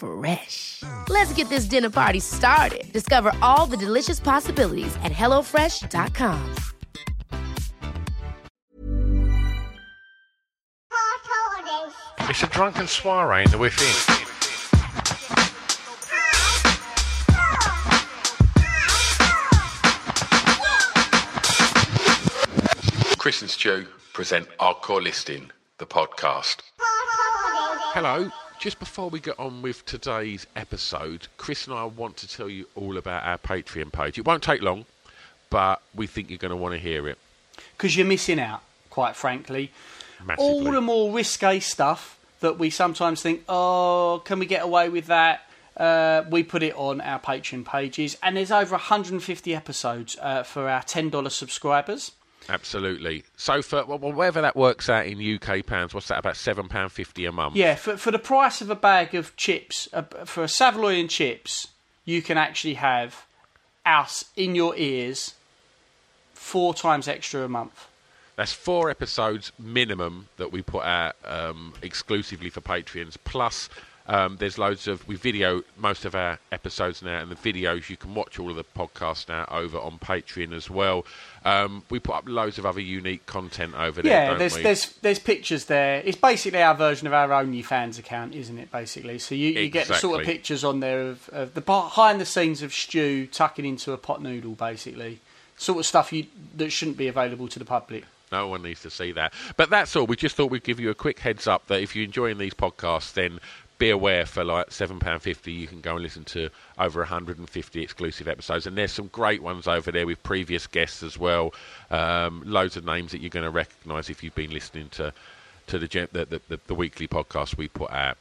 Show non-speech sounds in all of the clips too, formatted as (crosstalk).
Fresh. Let's get this dinner party started. Discover all the delicious possibilities at hellofresh.com. It's a drunken soiree in the within. Chris and Stu present Hardcore Listing, the podcast. Hello. Just before we get on with today's episode, Chris and I want to tell you all about our Patreon page. It won't take long, but we think you're going to want to hear it because you're missing out, quite frankly. massively. All the more risque stuff that we sometimes think, oh, can we get away with that? Uh, we put it on our Patreon pages, and there's over 150 episodes uh, for our $10 subscribers. Absolutely. So for well, whatever that works out in UK pounds, what's that? About seven pound fifty a month. Yeah, for, for the price of a bag of chips, uh, for a saveloy and chips, you can actually have us in your ears four times extra a month. That's four episodes minimum that we put out um, exclusively for Patreons. Plus, um, there's loads of we video most of our episodes now, and the videos you can watch all of the podcasts now over on Patreon as well. Um, we put up loads of other unique content over there. Yeah, don't there's we? there's there's pictures there. It's basically our version of our OnlyFans account, isn't it? Basically, so you, you get the sort of pictures on there of, of the behind the scenes of Stu tucking into a pot noodle, basically, sort of stuff you that shouldn't be available to the public. No one needs to see that. But that's all. We just thought we'd give you a quick heads up that if you're enjoying these podcasts, then be aware for like £7.50 you can go and listen to over 150 exclusive episodes. And there's some great ones over there with previous guests as well. Um, loads of names that you're going to recognise if you've been listening to, to the, the, the, the, weekly podcast we put out.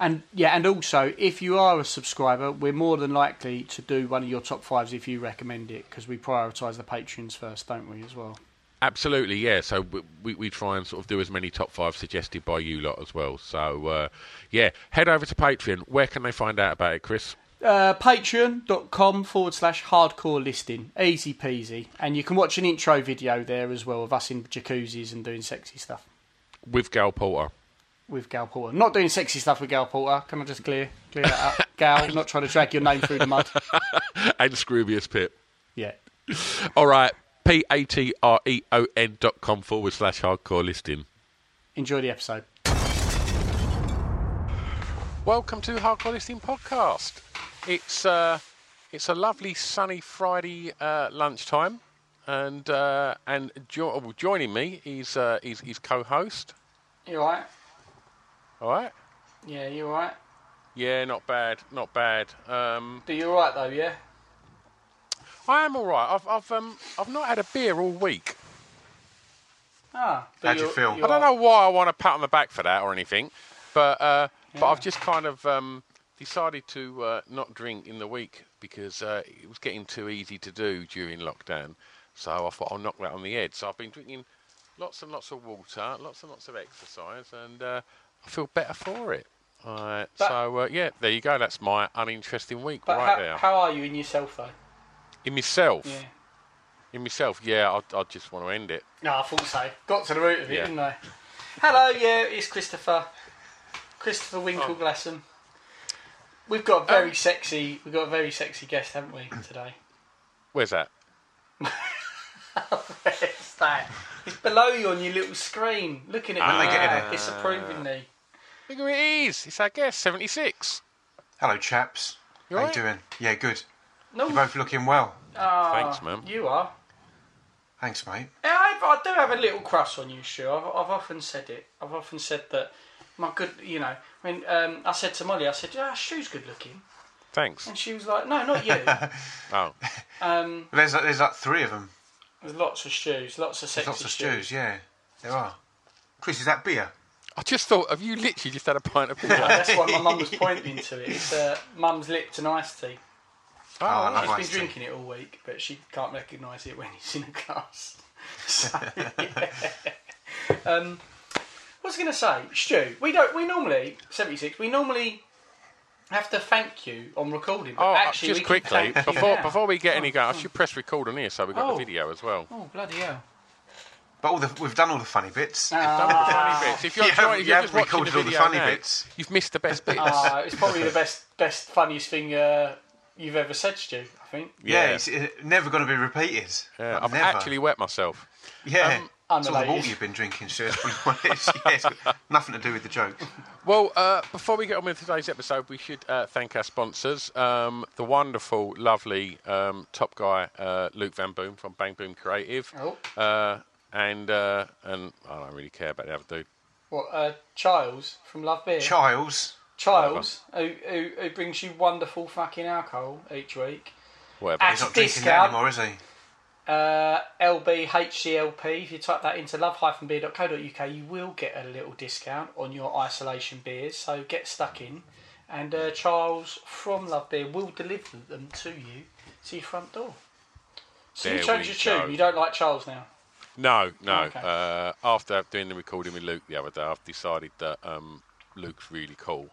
And yeah, and also if you are a subscriber, we're more than likely to do one of your top fives if you recommend it because we prioritise the patrons first, don't we? As well. Absolutely, yeah. So we- we, try and sort of do as many top five suggested by you lot as well. So, uh, yeah, head over to Patreon. Where can they find out about it, Chris? Uh, Patreon.com forward slash hardcore listing. Easy peasy. And you can watch an intro video there as well of us in jacuzzis and doing sexy stuff With Gal Porter. with Gal Porter. Not doing sexy stuff with Gal Porter. Can I just clear clear that up? (laughs) Gal, not trying to drag your name through the mud. (laughs) and Scroobius Pip. Yeah. All right, P A T R E O N dot com forward slash hardcore listing. Enjoy the episode. Welcome to Hardcore Listing Podcast. It's uh, it's a lovely sunny Friday uh, lunchtime, and uh, and jo- well, joining me is uh, is his co-host. You alright? All right. Yeah, you alright? Yeah, not bad, not bad. Um, But you're alright though, yeah? I am all right. I've I've um I've not had a beer all week. Ah. How do you feel? you're I don't know why I want a pat on the back for that or anything, but uh, but I've just kind of um, decided to uh, not drink in the week because uh, it was getting too easy to do during lockdown. So I thought I'll knock that on the head. So I've been drinking lots and lots of water, lots and lots of exercise, and uh, I feel better for it. Alright, But- so uh, yeah, there you go. That's my uninteresting week But right how, there. how are you in yourself though? In myself, Yeah. in myself, yeah, I, I just want to end it. No, I thought so. Got to the root of it, Yeah. didn't I? Hello, yeah, it's Christopher. Christopher Winkleglassen. We've got a very Um, sexy. We've got a very sexy guest, haven't we, today? Where's that? (laughs) Where's that? It's below you on your little screen, looking at When me they get in back, it. disapprovingly. Look who it is. It's our guest, seventy six. Hello, chaps. You How alright? you doing? Yeah, good. No, You're both looking well. Ah, Thanks, man. You are. Thanks, mate. Yeah, I, I do have a little crush on you, Stu. I've, I've often said it. I've often said that my good, you know, when um, I said to Molly, I said, "Yeah, Stu's good looking," Thanks. and she was like, "No, not you." (laughs) Oh, um, There's like, there's like three of them. there's lots of shoes, lots of There's sexy lots of stews. Yeah, there are. Chris, is that beer? I just thought, have you literally just had a pint of (laughs) beer? That's why my mum was pointing to it. It's uh, mum's Lipton iced tea. Oh, I love She's been iced tea. drinking it all week, but she can't recognise it when it's in a glass. (laughs) So, yeah. um, what was I going to say, Stu? We don't. We normally seventy six. We normally have to thank you on recording. But Oh, uh, actually, just we quickly before now. before we get any go, I should press record on here so we've got Oh. the video as well. Oh bloody hell! But all the, we've done all the funny bits. Done with the funny bits. If you're, You trying, haven't- if you you're just haven't watching the recorded all the funny now, bits. you've missed the best bits. Uh, it's probably the best, best, funniest thing uh, you've ever said, Stu. I think. yeah, yeah. it's uh, never going to be repeated. Yeah, Like, I've never. actually wet myself. Yeah. Um, it's all the unrelated. water you've been drinking, Stu. It's probably what it is. (laughs) yeah, it's got nothing to do with the jokes. (laughs) Well, uh, before we get on with today's episode, we should uh, thank our sponsors. Um, the wonderful, lovely um, top guy, uh, Luke Van Boom from Bang Boom Creative. Oh. Uh, and uh, and I don't really care about the other dude. What? Uh, Childs from Love Beer. Childs. Childs, who, who, who brings you wonderful fucking alcohol each week. Whatever. At He's not drinking that discount. anymore, is he? Uh, LBHCLP, if you type that into love-beer.co.uk, you will get a little discount on your isolation beers. So get stuck in. And uh, Charles from Love Beer will deliver them to you to your front door. So you There change we your go. tune. You don't like Charles now. No, no. Okay. Uh, after doing the recording with Luke the other day, I've decided that um, Luke's really cool.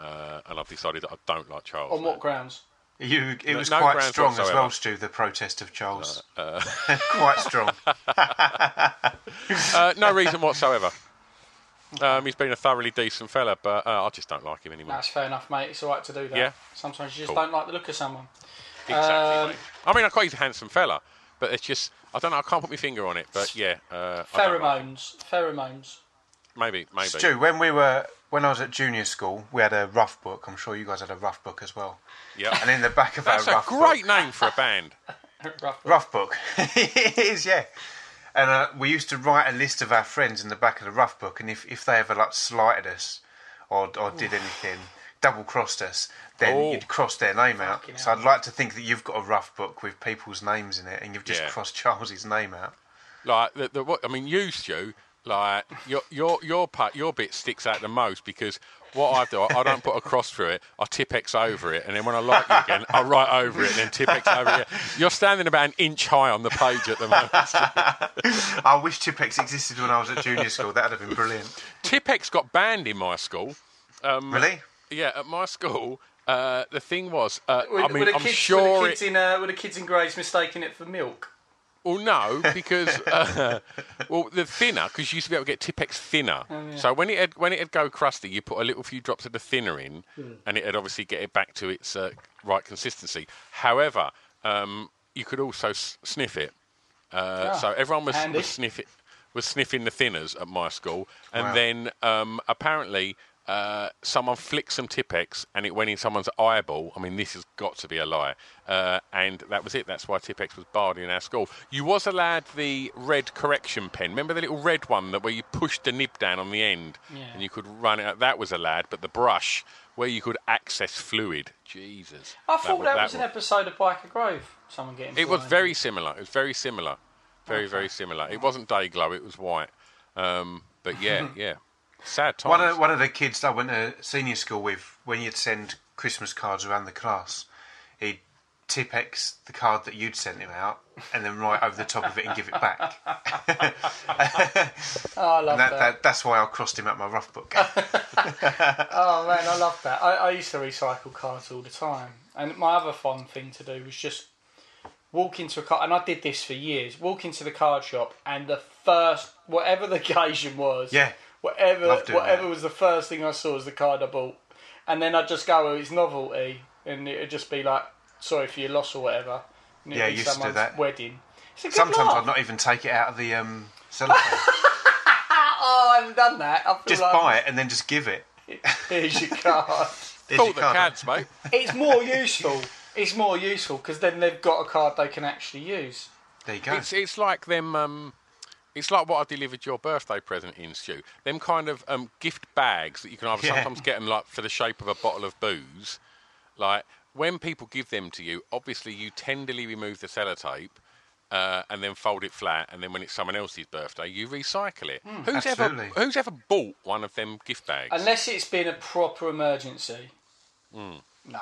Uh, and I've decided that I don't like Charles. On now. what grounds? You, it No- was no quite grounds strong as well, Stu, the protest of Charles. Uh, (laughs) (laughs) quite strong. (laughs) Uh, no reason whatsoever. Um, he's been a thoroughly decent fella, but uh, I just don't like him anymore. That's fair enough, mate. It's all right to do that. Yeah. Sometimes you just Cool. don't like the look of someone. Exactly. Um, mate. I mean, I quite he's a handsome fella, but it's just I don't know. I can't put my finger on it, but yeah. Uh, I like. Pheromones. Pheromones. Maybe, maybe. Stu, when we were when I was at junior school, we had a rough book. I'm sure you guys had a rough book as well. Yeah. And in the back of That's our a rough great book, name for a band. Rough. (laughs) rough book, (laughs) it is, yeah. And uh, we used to write a list of our friends in the back of the rough book, and if, if they ever like slighted us or or did anything, double crossed us, then Oh. you'd cross their name out. Fucking So hell. I'd like to think that you've got a rough book with people's names in it, and you've just Yeah. crossed Charles's name out. Like the, the what I mean, you Stu, like your your your part your bit sticks out the most because what I do, I, I don't put a cross through it. I tip X over it, and then when I like you again, I write over it, and then tip X over it. You're standing about an inch high on the page at the moment. (laughs) I wish Tipp-Ex existed when I was at junior school. That'd have been brilliant. Tipp-Ex got banned in my school. Um, Really? Yeah, at my school, uh, the thing was, uh, Were, I mean, were the I'm kids, sure were the it. kids in uh, were the kids in grades mistaking it for milk? Well, no, because uh, (laughs) well, the thinner because you used to be able to get Tipp-Ex thinner. So when it had, when it would go crusty, you put a little few drops of the thinner in, and it'd obviously get it back to its uh, right consistency. However, um, you could also s- sniff it. Uh, so everyone was, was sniffing was sniffing the thinners at my school, and Wow. then um, apparently. Uh, someone flicked some Tipp-Ex and it went in someone's eyeball. I mean, this has got to be a lie. Uh, and that was it. That's why Tipp-Ex was barred in our school. You was allowed the red correction pen. Remember the little red one that where you pushed the nib down on the end and you could run it out? That was allowed. But the brush where you could access fluid. Jesus. I thought that, wa- was an episode of Byker Grove. Someone getting. It was very similar. It was very similar. Very, very similar. It wasn't day glow. It was white. Um, but yeah, (laughs) yeah. Sad times. One of, one of the kids I went to senior school with, when you'd send Christmas cards around the class, he'd Tipp-Ex the card that you'd sent him out and then write over the top of it and give it back. (laughs) (laughs) Oh, I love that, that. that, that's why I crossed him out my rough book. (laughs) Oh man, I love that. I, I used to recycle cards all the time, and my other fun thing to do was just walk into a card, and I did this for years. Walk into the card shop, and the first, whatever the occasion was, Yeah. Whatever, whatever that. was the first thing I saw was the card I bought, and then I'd just go, oh, it's novelty, and it'd just be like, sorry for your loss or whatever. And it'd Yeah, be used to do that. Wedding. It's a good Sometimes laugh. I'd not even take it out of the um, cellophane. (laughs) Oh, I haven't done that. I feel just like buy it and then just give it. Here's your (laughs) card. There's Thought your the card. cats, mate. (laughs) it's more useful. It's more useful because then they've got a card they can actually use. There you go. It's it's like them. Um, it's like what I delivered your birthday present in, Stu. Them kind of um, gift bags that you can either Yeah. sometimes get them like for the shape of a bottle of booze. Like when people give them to you, obviously you tenderly remove the sellotape. Uh, and then fold it flat, and then when it's someone else's birthday, you recycle it. who's absolutely. ever who's ever bought one of them gift bags? Unless it's been a proper emergency. Hmm. No.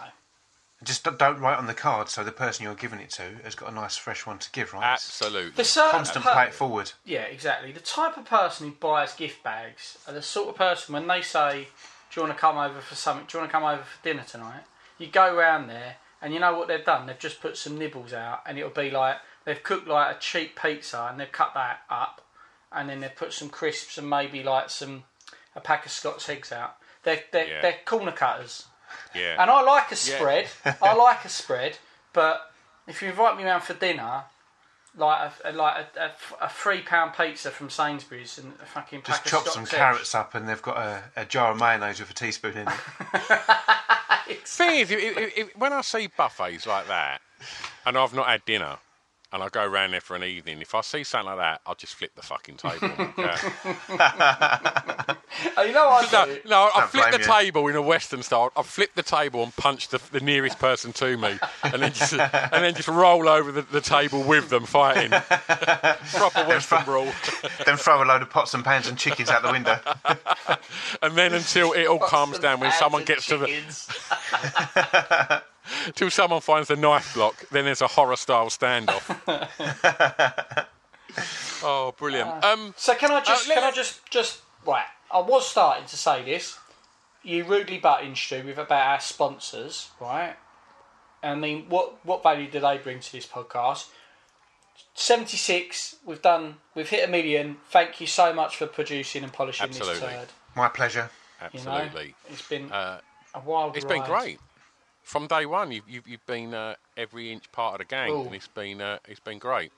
Just don't- don't write on the card so the person you're giving it to has got a nice fresh one to give, right? Absolutely. The certain Constant uh, per- pay it forward. Yeah, exactly. The type of person who buys gift bags are the sort of person when they say, "Do you want to come over for something? Do you want to come over for dinner tonight?" You go round there, and you know what they've done? They've just put some nibbles out, and it'll be like they've cooked like a cheap pizza, and they've cut that up, and then they've put some crisps and maybe like some a pack of Scotch eggs out. They're they're, Yeah. they're corner cutters, yeah. and I like a Yeah. spread. (laughs) I like a spread, but if you invite me round for dinner. Like a, like a, a, a three pound pizza from Sainsbury's and a fucking Just chop some carrots up and they've got a, a jar of mayonnaise with a teaspoon in it. eggs. thing is, if, if, if, when I see buffets like that, and I've not had dinner, and I go round there for an evening, if I see something like that, I'll just flip the fucking table. (laughs) Oh, you know what I do? no, I flip the you. table in a Western style. I flip the table and punch the, the nearest person to me, and then just and then just roll over the, the table with them fighting. (laughs) Proper Western brawl. then throw a load of pots and pans and chickens out the window. (laughs) And then until it all calms down, when someone gets to the Chickens. (laughs) till someone finds the knife block, then there's a horror style standoff. (laughs) oh, brilliant! Um, So can I just Uh, can I just just right? I was starting to say this. You rudely butt in Stu with about our sponsors, right? I mean, what what value do they bring to this podcast? Seventy six. We've done. We've hit a million. Thank you so much for producing and polishing Absolutely. this turd. My pleasure. You know, absolutely. it's been Uh, a wild. It's been great from day one. You've you've, you've been uh, every inch part of the gang, Ooh. and it's been uh, it's been great.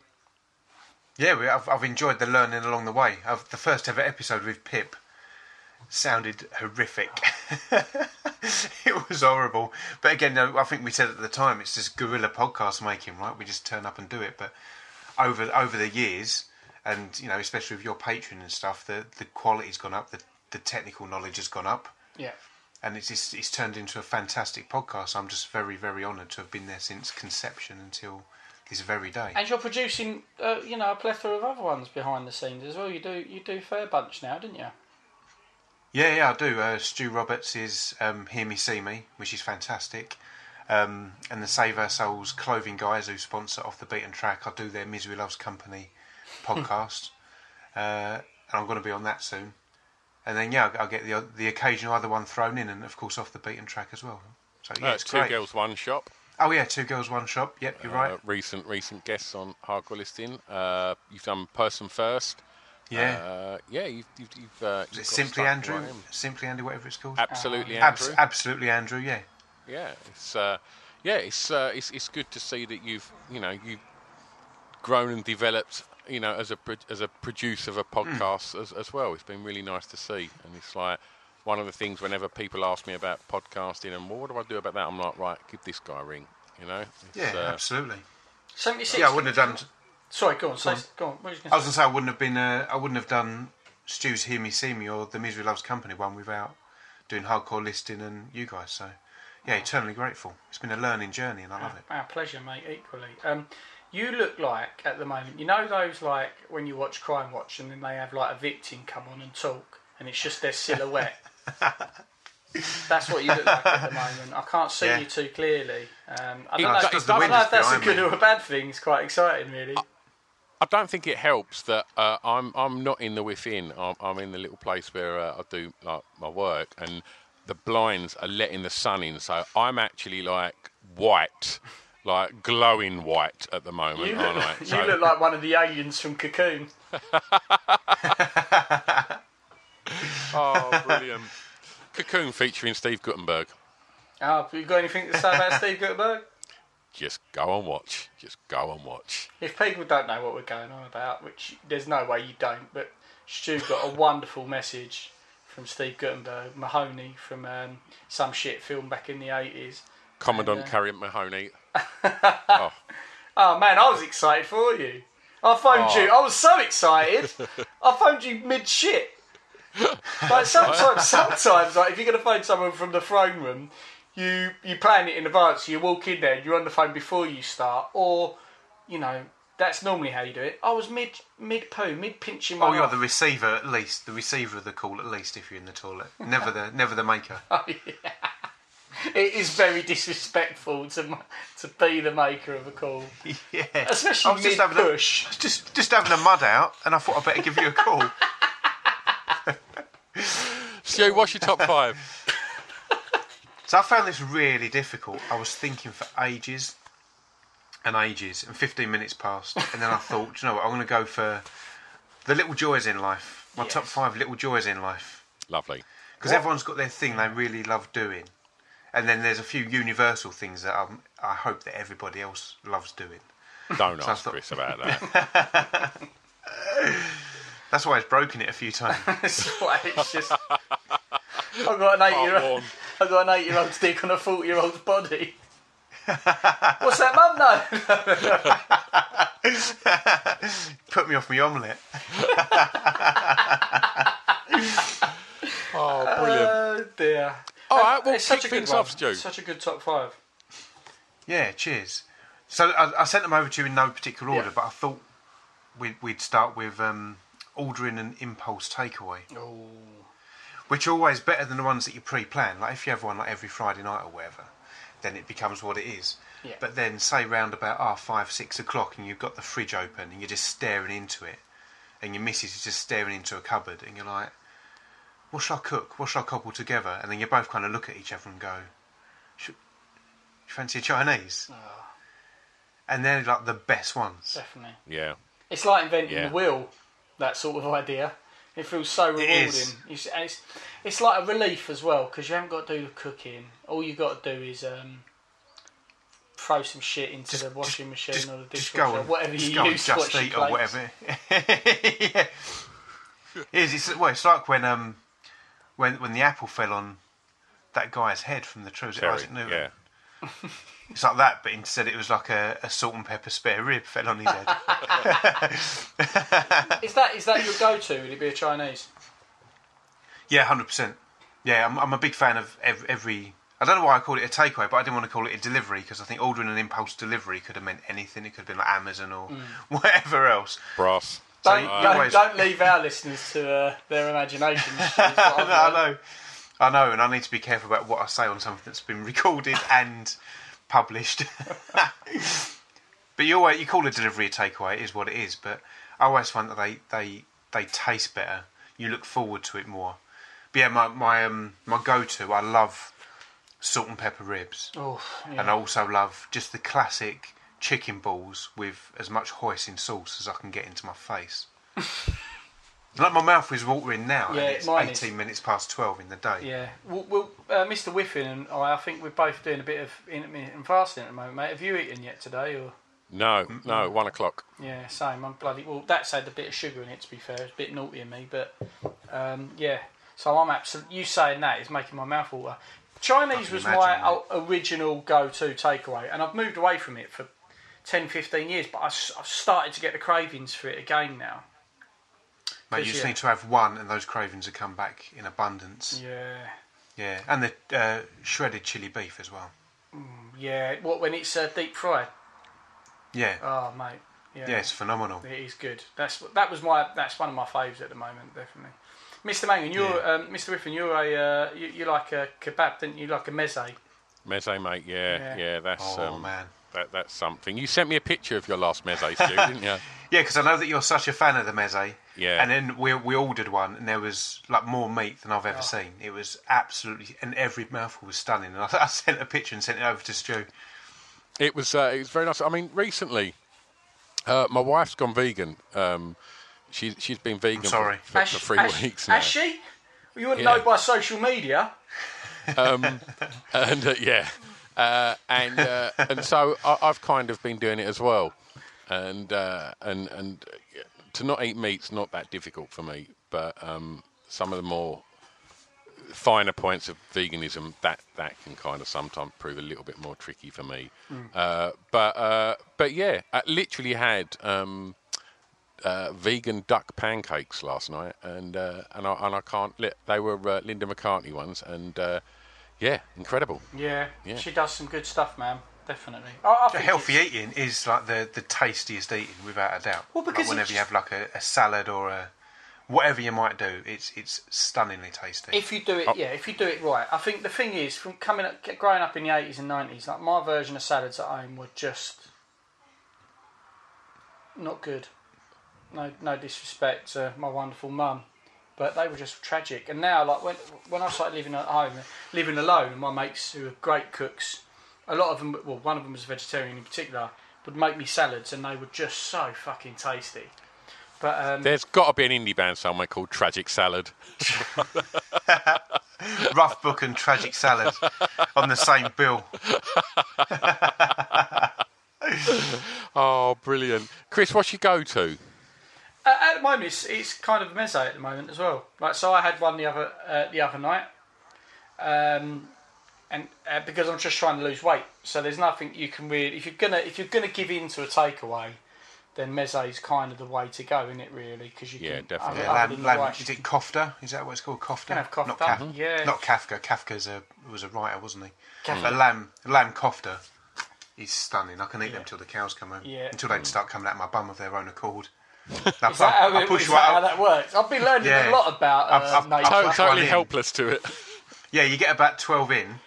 Yeah, we, I've, I've enjoyed the learning along the way. I've, the first ever episode with Pip sounded horrific. (laughs) it was horrible. But again, I think we said at the time it's just guerrilla podcast making, right? We just turn up and do it. But over over the years, and you know, especially with your patron and stuff, the the quality's gone up. The the technical knowledge has gone up. Yeah. And it's just, it's turned into a fantastic podcast. I'm just very very honoured to have been there since conception until this very day. And you're producing, uh, you know, a plethora of other ones behind the scenes as well. You do, you do a fair bunch now, didn't you? Yeah, yeah, I do. Uh, Stu Roberts is um, Hear Me See Me, which is fantastic. Um, and the Save Our Souls clothing guys who sponsor Off the Beaten Track, I do their Misery Loves Company (laughs) podcast. uh, and I'm going to be on that soon. And then, yeah, I'll, get the the occasional other one thrown in, and of course, Off the Beaten Track as well. So, yeah, Uh, it's two great. girls, one shop. Oh, yeah, Two Girls, One Shop. Yep, you're right. Uh, recent recent guests on hardcore listing. Uh, you've done person first. yeah. Uh, yeah, you've you've, you've, uh, is you've it Simply Andrew? right. Simply Andy, whatever it's called? Absolutely, Abs- Andrew. absolutely Andrew, yeah. yeah, it's uh, yeah, it's, uh, it's it's good to see that you've you know you've grown and developed you know as a as a producer of a podcast as, as well. It's been really nice to see, and it's like one of the things whenever people ask me about podcasting and well, what do I do about that, I'm like, right, give this guy a ring. You know, it's, Yeah, uh, absolutely. 76. Yeah, I wouldn't have done... Sorry, go on. Say, go on. What was you I was gonna say I wouldn't have been. Uh, I wouldn't have done Stu's Hear Me See Me or the Misery Loves Company one without doing hardcore listing and you guys. So yeah, eternally grateful. It's been a learning journey and I love it. Our pleasure, mate. Equally. Um, you look like at the moment. You know those like when you watch Crime Watch and then they have like a victim come on and talk, and it's just their silhouette. (laughs) That's what you look like at the moment. I can't see Yeah. you too clearly. Um, I It don't know, does- I don't know if that's a good me. or a bad thing. It's quite exciting, really. I don't think it helps that uh, I'm I'm not in the within. I'm, I'm in the little place where uh, I do like my work, and the blinds are letting the sun in, so I'm actually like white, like glowing white at the moment, You aren't look, I? you look like one of the aliens from Cocoon. (laughs) (laughs) oh, brilliant! Cocoon featuring Steve Guttenberg. Oh, have you got anything to say about Steve Guttenberg? Just go and watch. Just go and watch. If people don't know what we're going on about, which there's no way you don't, but Stu got a wonderful message from Steve Guttenberg, Mahoney from um, some shit film back in the 80s. Commandant And, uh, Carey Mahoney. (laughs) Oh man, I was excited for you. I phoned you. Oh. I was so excited. I phoned you mid shit. Like (laughs) sometimes, sometimes, like if you're going to phone someone from the throne room, you you plan it in advance. You walk in there, and you're on the phone before you start, or you know that's normally how you do it. I was mid mid poo, mid pinching my. Oh, you're off. the receiver at least. The receiver of the call at least if you're in the toilet. Never the never the maker. (laughs) Oh, It is very disrespectful to m- to be the maker of a call, yeah. especially I was mid just having a, push. just just having a mud out, and I thought I'd better give you a call. (laughs) Stu, what's your top five? So I found this really difficult. I was thinking for ages and ages, and 15 minutes passed, and then I (laughs) thought, you know what? I'm going to go for the little joys in life. My top five little joys in life, Lovely. because everyone's got their thing they really love doing, and then there's a few universal things that I'm, I hope that everybody else loves doing. Don't I ask thought- Chris about that. (laughs) That's why it's broken it a few times. (laughs) It's like, it's just. I've got an eight-year-old. one. I've got an eight year old's dick on a forty year old's body. What's that, mum? No. (laughs) Put me off my omelette. Oh, brilliant. Oh dear. All right, well, It's kick such a good things one. off, Stu. Such a good top five. Yeah, cheers. So I, I sent them over to you in no particular order, Yeah. but I thought we'd, we'd start with um, ordering an impulse takeaway. Oh. which are always better than the ones that you pre-plan. Like if you have one like every Friday night or whatever, then it becomes what it is. Yeah. But then say round about half five, six o'clock, and you've got the fridge open and you're just staring into it, and your missus is just staring into a cupboard, and you're like, "What shall I cook? What shall I cobble together?" And then you both kind of look at each other and go, "Should you fancy a Chinese?" And they're like the best ones. Definitely. Yeah. It's like inventing Yeah. the wheel. That sort of idea. It feels so rewarding. is. It's, it's it's like a relief as well because you haven't got to do the cooking. All you got to do is um, throw some shit into Just- the washing machine just, or the dishwasher, go and, whatever just you go and use to just wash eat or whatever. (laughs) yeah. It is. It's, well, it's like when um when when the apple fell on that guy's head from the tree. Was it Terry, Isaac Newton? yeah. (laughs) It's like that, but instead it was like a, a salt and pepper spare rib fell on his head. (laughs) (laughs) Is that is that your go-to? Would it be a Chinese? yeah, hundred percent. Yeah, I'm, I'm a big fan of every, every. I don't know why I called it a takeaway, but I didn't want to call it a delivery because I think ordering an impulse delivery could have meant anything. It could have been like Amazon or Mm. whatever else. Brass. So Don't, you don't, always- don't leave our listeners to uh, their imagination. (laughs) I know, I know, and I need to be careful about what I say on something that's been recorded (laughs) and published. (laughs) but you always you call a delivery a takeaway, it is what it is. But I always find that they they they taste better. You look forward to it more. But yeah, my my um my go to, I love salt and pepper ribs, Oh, and I also love just the classic chicken balls with as much hoisin sauce as I can get into my face. (laughs) like my mouth is watering now, Yeah, and it's mine is. 18 minutes past 12 in the day. Yeah, well, well uh, Mr. Whiffin and I, I think we're both doing a bit of intermittent fasting at the moment, mate. Have you eaten yet today, or? No, no, one o'clock. Yeah, same. I'm bloody. Well, that's had a bit of sugar in it. To be fair, it's a bit naughty of me, but um, yeah. So I'm absolutely. You saying that is making my mouth water. Chinese was my mate. o- original go-to takeaway, and I've moved away from it for 10, 15 years. But I, have started to get the cravings for it again now. Mate, you just yeah. need to have one, and those cravings will come back in abundance. Yeah, Yeah, and the uh, shredded chili beef as well. yeah. What when it's uh, deep fried? Yeah, Oh, mate. Yeah, yeah, it's phenomenal. It is good. That's that was my that's one of my faves at the moment, definitely. Mr. Mangan, you're Yeah. um, Mr. Whiffen. You're a uh, you, you like a kebab, didn't you? You Like a meze. Meze, mate. Yeah, Yeah. yeah. that's Oh um, man. That that's something. You sent me a picture of your last meze, Stu, (laughs) didn't you? Yeah, because I know that you're such a fan of the meze. Yeah. And then we we ordered one, and there was like more meat than I've Oh. ever seen. It was absolutely, and every mouthful was stunning. And I, (laughs) I sent a picture and sent it over to Stu. It was uh, it was very nice. I mean, recently, uh, my wife's gone vegan. Um, she's she's been vegan for- sorry. For, Has for three has- weeks now. Has she? You wouldn't Yeah. know by social media. (laughs) and uh, yeah, uh, and uh, and so I, I've kind of been doing it as well, and uh, and and to not eat meat's not that difficult for me, but um, some of the more finer points of veganism that that can kind of sometimes prove a little bit more tricky for me. Uh, but uh, but yeah, I literally had um, uh, vegan duck pancakes last night, and uh, and I and I can't. Li- they were uh, Linda McCartney ones, and uh, yeah, incredible. Yeah, Yeah. she does some good stuff, man. Definitely. I, I think Healthy eating is like the, the tastiest eating, without a doubt. Well, because like whenever it's- you have like a, a salad or a whatever you might do, it's it's stunningly tasty. If you do it, oh. yeah, if you do it right. I think the thing is, from coming up, growing up in the eighties and nineties, like my version of salads at home were just not good. No, no disrespect to my wonderful mum, but they were just tragic. And now, like when when I started living at home, living alone, and my mates who are great cooks, a lot of them, well, one of them was a vegetarian in particular, would make me salads, and they were just so fucking tasty. But um, There's got to be an indie band somewhere called Tragic Salad. (laughs) Rough book and tragic salad on the same bill. (laughs) Oh, brilliant, Chris. What's your go-to? At, at the moment, it's, it's kind of a meze at the moment as well. Like, so I had one the other uh, the other night, um, and uh, because I'm just trying to lose weight, so there's nothing you can really. If you're gonna if you're gonna give in to a takeaway, then meze is kind of the way to go, isn't it? Really, because you Yeah, can definitely. Yeah, other lamb, than is it kofta? Is that what it's called? Kofta? Can have kofta, Not, Kaf- yeah. not Kafka. Kafka's a was a writer, wasn't he? Kafka. But lamb lamb kofta is stunning. I can eat them till the cows come home. Yeah. Until they start coming out my bum of their own accord. Now, Is that, how, I it, push is that, how that works? I've been learning Yeah. a lot about uh, I've- I've- nature. I've- totally helpless to it. Yeah, you get about 12 in,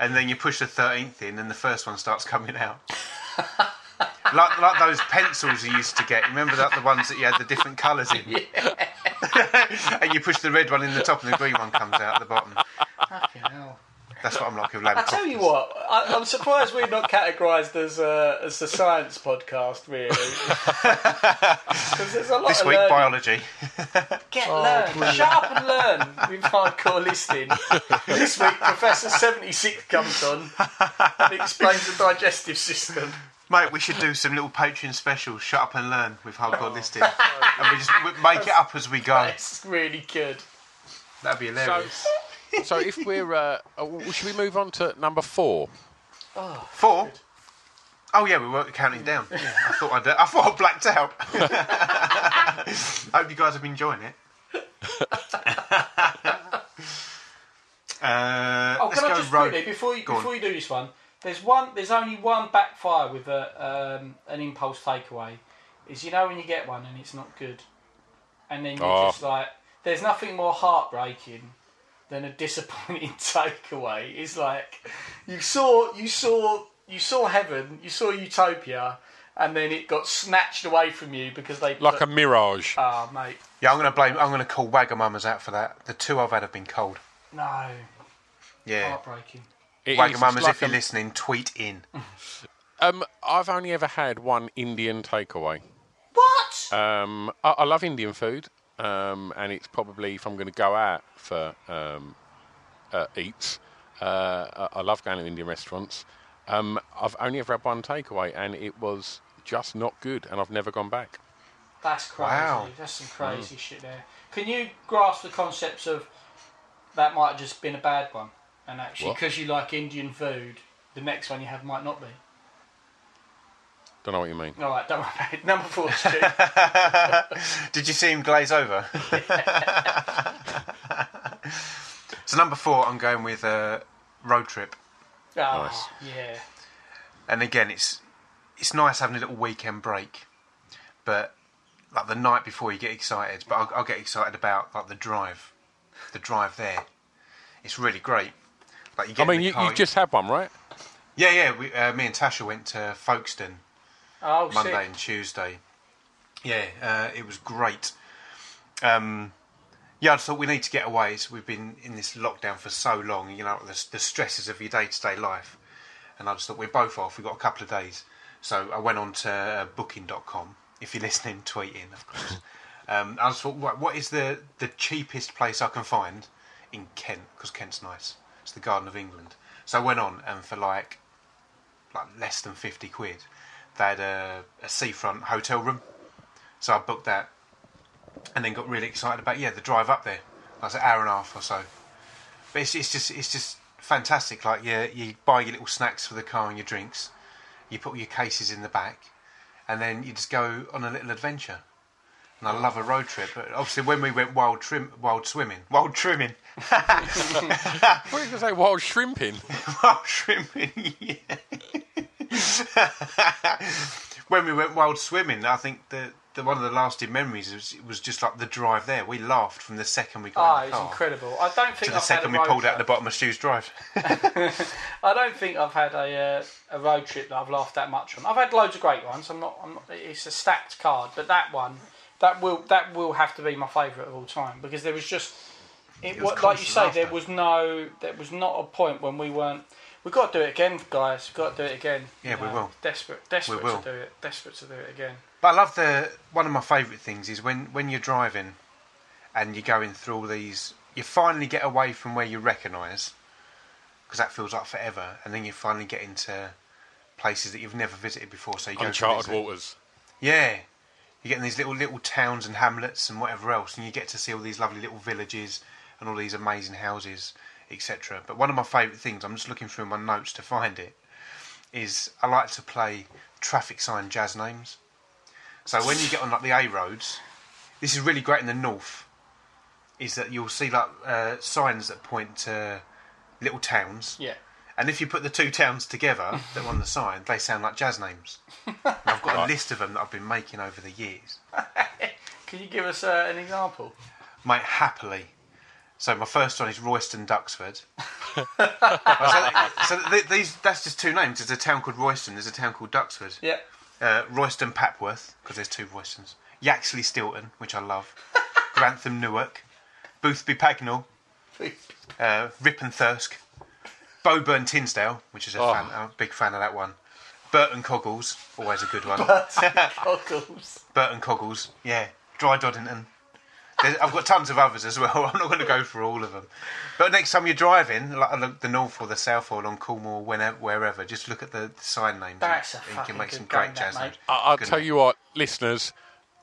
and then you push the 13th in, and the first one starts coming out. (laughs) like, like those pencils you used to get. Remember that the ones that you had the different colours in? (laughs) (laughs) and you push the red one in the top, and the green one comes out at the bottom. Fucking hell. That's what I'm like with lamb I tell you what, I, I'm surprised we're not categorised as a, as a science podcast, really. (laughs) Because there's a lot This of week, learning. biology. Get oh, learn. Shut up and learn with hardcore listening. this week, Professor 76 comes on and explains the digestive system. Mate, we should do some little Patreon specials. Shut up and learn with hardcore oh, listing, and we just we make it up as we go. It's really good. That'd be hilarious. So if we're, uh, uh, should we move on to number four? Four. Oh yeah, we weren't counting down. Yeah, I thought I'd, I thought I blacked out. (laughs) Hope you guys have been enjoying it. (laughs) uh, Oh, let's can I just road. quickly before you Go on. before you do this one? There's one. There's only one backfire with a um, an impulse takeaway. Is you know when you get one and it's not good, and then you're Oh. just like, there's nothing more heartbreaking than a disappointing (laughs) takeaway. It's like you saw you saw you saw heaven, you saw utopia, and then it got snatched away from you because they Like a mirage. ah mate Yeah, I'm going to blame. I'm going to call Wagamamas out for that. The two I've had have been cold. no Yeah, heartbreaking. It is, it's Wagamamas, like if you're a- listening, tweet in. (laughs) Um, I've only ever had one Indian takeaway. What? Um, I, I love Indian food, um, and it's probably if I'm going to go out for um, uh, eats. Uh, I I love going to Indian restaurants. Um, I've only ever had one takeaway, and it was just not good, and I've never gone back. That's crazy. Wow. That's some crazy shit there. Can you grasp the concepts of that might have just been a bad one, and actually because you like Indian food, the next one you have might not be. Don't know what you mean. All right, don't worry about it. Number four, Stu. (laughs) Did you see him glaze over? (laughs) so number four, I'm going with uh, road trip. oh, yeah. and again, it's it's nice having a little weekend break, but like the night before you get excited. But I'll, I'll get excited about like the drive, the drive there. It's really great. Like you I get in mean, the you, car, you just had one, right? yeah yeah. We, uh, me and Tasha went to Folkestone Oh, Monday sick. and Tuesday. Yeah, uh, it was great. Um, yeah, I thought we need to get away. So we've been in this lockdown for so long, you know, the, the stresses of your day to day life. And I just thought we're both off. We've got a couple of days. So I went on to uh, booking.com. If you're (laughs) listening, tweet in, of course. um, I just thought, what, what is the, the cheapest place I can find in Kent? Because Kent's nice. It's the Garden of England. So I went on, and for like like less than 50 quid, they had a, a seafront hotel room. So I booked that and then got really excited about, yeah, the drive up there. That's an hour and a half or so. But it's, it's just it's just fantastic. Like, yeah, you buy your little snacks for the car and your drinks, you put your cases in the back, and then you just go on a little adventure. And I love a road trip. But obviously, when we went wild trim, wild swimming, wild trimming, (laughs) (laughs) What are you going to say? Wild shrimping? (laughs) wild trimming, yeah. when we went wild swimming, I think the, the one of the lasting memories was, was just like the drive there. We laughed from the second we got Ah, in the was car incredible. I don't think to the I've second had we pulled road out the bottom of Stu's drive. I don't think I've had a uh, a road trip that I've laughed that much on. I've had loads of great ones. I'm not. I'm not it's a stacked card, but that one, that will that will have to be my favourite of all time because there was just. It, It was like you say, constant there was no, there was not a point when we weren't. We've got to do it again, guys. We've got to do it again. Yeah, You we know, will. Desperate, desperate will. to do it. Desperate to do it again. But I love the one of my favourite things is when when you're driving and you're going through all these. You finally get away from where you recognise because that feels like forever, and then you finally get into places that you've never visited before. So you go to Uncharted waters. Yeah, you get in these little little towns and hamlets and whatever else, and you get to see all these lovely little villages and all these amazing houses, etc. But one of my favourite things, I'm just looking through my notes to find it, is I like to play traffic sign jazz names. So when you get on like the A roads, this is really great in the north. Is that you'll see like uh, signs that point to little towns, Yeah. And if you put the two towns together that are on the sign, they sound like jazz names. And I've got a list of them that I've been making over the years. (laughs) Can you give us uh, an example? Mate, happily. So my first one is Royston Duxford. (laughs) so so th- these, that's just two names. There's a town called Royston. There's a town called Duxford. Yeah. Uh, Royston Papworth, because there's two Roystons. Yaxley Stilton, which I love. (laughs) Grantham Newark. Boothby Pagnell. Uh, Ripon Thirsk. Bowburn Tinsdale, which is a Oh. fan, I'm a big fan of that one. Burton Coggles, always a good one. Goggles. (laughs) Burton Coggles, yeah. Dry Doddington. There's, I've got tons of others as well. (laughs) I'm not going to go through all of them. But next time you're driving, like the north or the south or along Cornwall, whenever, wherever, just look at the sign names. That's a and you fucking can make good some great game, that, jazz mate. names. I- I'll Good tell name. you what, listeners,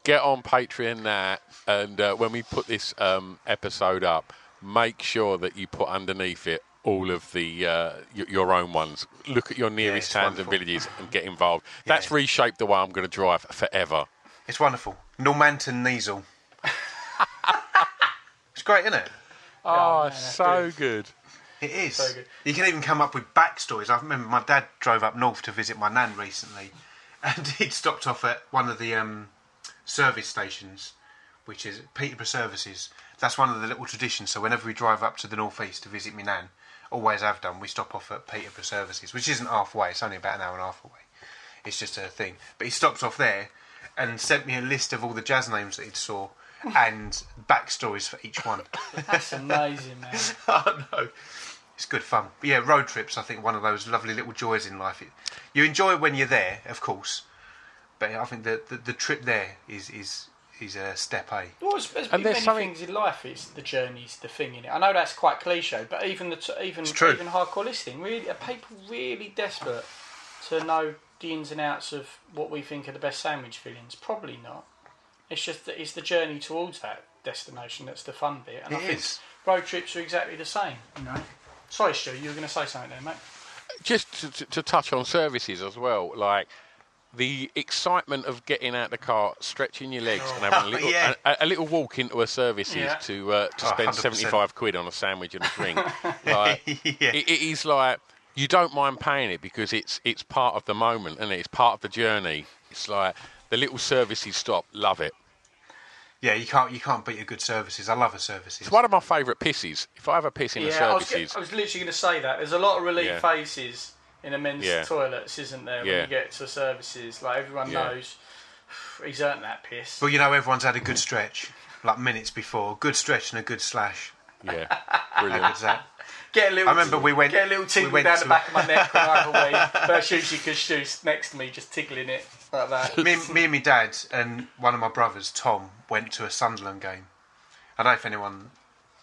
get on Patreon now, and uh, when we put this um, episode up, make sure that you put underneath it all of the uh, your own ones. Look at your nearest it's towns and villages and get involved. That's reshaped the way I'm going to drive forever. It's wonderful. Normanton Neasel. (laughs) it's great, isn't it? Oh, so good. It is. So good. You can even come up with backstories. I remember my dad drove up north to visit my nan recently, (laughs) and he'd stopped off at one of the um, service stations, which is Peterborough Services. That's one of the little traditions. So whenever we drive up to the northeast to visit my nan, always have done, we stop off at Peterborough Services, which isn't halfway. It's only about an hour and a half away. It's just a thing. But he stopped off there and sent me a list of all the jazz names that he'd saw and backstories for each one. (laughs) That's amazing, man. (laughs) oh no. It's good fun. But yeah, road trips, I think, one of those lovely little joys in life. It, you enjoy it when you're there, of course, but I think the, the, the trip there is, is, is a step A. Well, there's, there's And been there's many something- things in life. It's the journey's the thing in it. I know that's quite cliche, but even the t- even even hardcore listening, really, are people really desperate to know the ins and outs of what we think are the best sandwich fillings? Probably not. It's just that it's the journey towards that destination that's the fun bit. And I It think is. road trips are exactly the same. You know. Sorry, Stu, you were going to say something there, mate. just to, to, to touch on services as well, like the excitement of getting out the car, stretching your legs, and having a (laughs) little, Yeah. a, a little walk into a services Yeah. to uh, to Oh, spend 100%. seventy five quid on a sandwich and a drink. (laughs) like, Yeah. it, it is like you don't mind paying it because it's it's part of the moment and it's part of the journey. It's like the little services stop, love it. Yeah, you can't you can't beat a good services. I love a services. It's one of my favourite pisses. If I have a piss in a Yeah, I was, services, I was literally going to say that. There's a lot of relief Yeah. faces in a men's Yeah. toilets, isn't there? When Yeah. you get to services, like everyone Yeah. knows (sighs) he's earned that piss. Well, you know, everyone's had a good stretch, like minutes before. Good stretch and a good slash. yeah, How (laughs) brilliant. good's that? Get a little. I remember we went- Get a little we tingle went down the back of my neck when I have a wee. But that's usually because Stu's next to me, just tickling it like that. (laughs) me, and- me and my dad and one of my brothers, Tom, went to a Sunderland game. I don't know if anyone,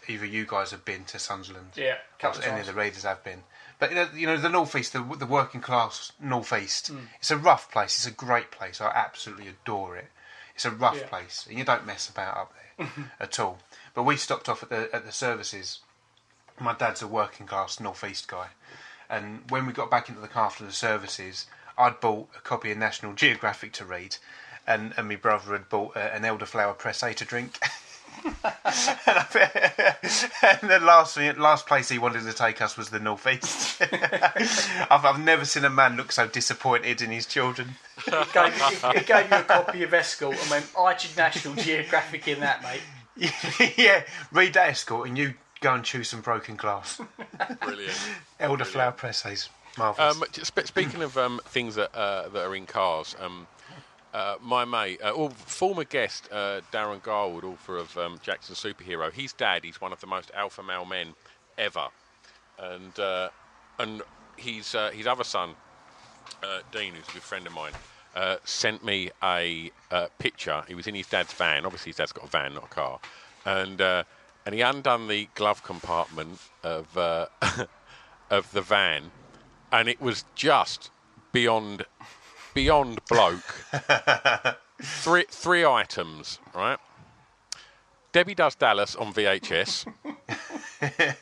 either you guys have been to Sunderland. Yeah, Or couple of any of the readers have been. But you know, the northeast, the, the working class northeast. Hmm. It's a rough place. It's a great place. I absolutely adore it. It's a rough Yeah. place, and you don't mess about up there (laughs) at all. But we stopped off at the at the services. My dad's a working class northeast guy, and when we got back into the car after the services, I'd bought a copy of National Geographic to read. and and my brother had bought uh, an elderflower presse to drink. (laughs) and, the last last place he wanted to take us was the northeast. (laughs) I've, I've never seen a man look so disappointed in his children. He gave, he, he gave you a copy of Escort and went, I did National Geographic in that, mate. (laughs) yeah, read that escort and you go and choose some broken glass. Brilliant. Elderflower presses. Marvellous. Um, speaking of um, things that uh, that are in cars, um, uh, my mate, uh, or former guest uh, Darren Garwood, author of um, Jackson Superhero, his dad, he's one of the most alpha male men ever, and uh, and his uh, his other son, uh, Dean, who's a good friend of mine, sent me a picture. He was in his dad's van. Obviously, his dad's got a van, not a car, and and he undone the glove compartment of (laughs) of the van, and it was just beyond beyond bloke. (laughs) three three items, right? Debbie does Dallas on VHS. (laughs)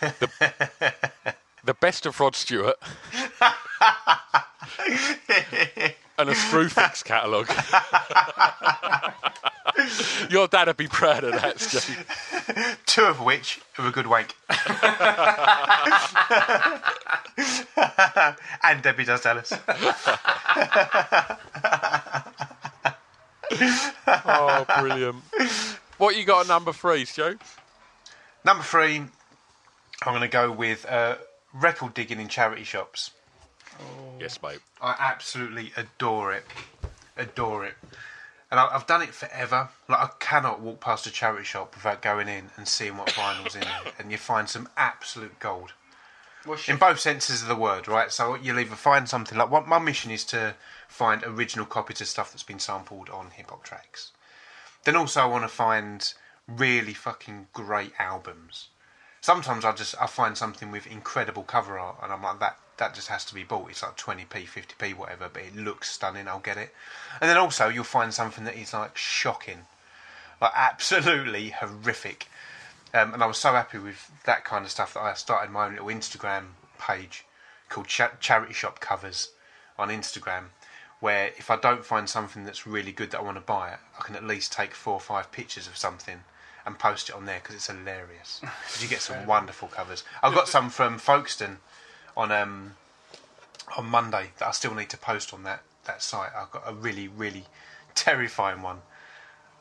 the, the best of Rod Stewart. (laughs) and a Screwfix catalogue. (laughs) Your dad would be proud of that, Steve. Two of which are a good wank. (laughs) and Debbie does Dallas. (laughs) Oh, brilliant. What you got at number three, Joe? Number three, I'm going to go with uh, record digging in charity shops. Yes, mate. I absolutely adore it. Adore it. And I- I've done it forever. Like I cannot walk past a charity shop without going in and seeing what vinyl's in it, and you find some absolute gold. In both senses of the word, right? So you'll either find something like what my mission is to find original copies of stuff that's been sampled on hip hop tracks. Then also I want to find really fucking great albums. Sometimes I just I find something with incredible cover art, and I'm like that. That just has to be bought. It's like 20p, 50p, whatever, but it looks stunning. I'll get it. And then also you'll find something that is like shocking, like absolutely horrific. Um, and I was so happy with that kind of stuff that I started my own little Instagram page called Cha- Charity Shop Covers on Instagram, where if I don't find something that's really good that I want to buy, I can at least take four or five pictures of something and post it on there because it's hilarious. (laughs) you get some wonderful covers. I've got some from Folkestone on um, on Monday that I still need to post on that, that site. I've got a really, really terrifying one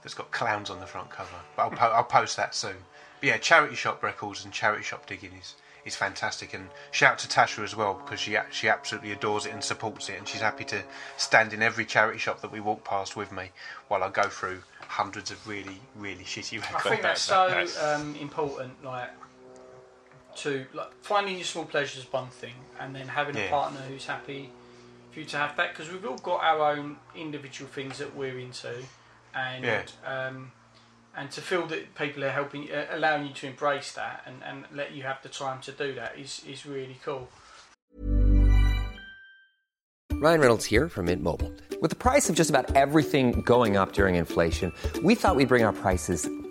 that's got clowns on the front cover. But I'll, po- I'll post that soon. But yeah, charity shop records and charity shop digging is, is fantastic. And shout out to Tasha as well because she she absolutely adores it and supports it, and she's happy to stand in every charity shop that we walk past with me while I go through hundreds of really really shitty records. I think that's so (laughs) um, important. Like to like finding your small pleasures is one thing, and then having a Yeah. partner who's happy for you to have that because we've all got our own individual things that we're into, and Yeah. um, and to feel that people are helping, uh, allowing you to embrace that and, and let you have the time to do that is is really cool. Ryan Reynolds here from Mint Mobile. With the price of just about everything going up during inflation, we thought we'd bring our prices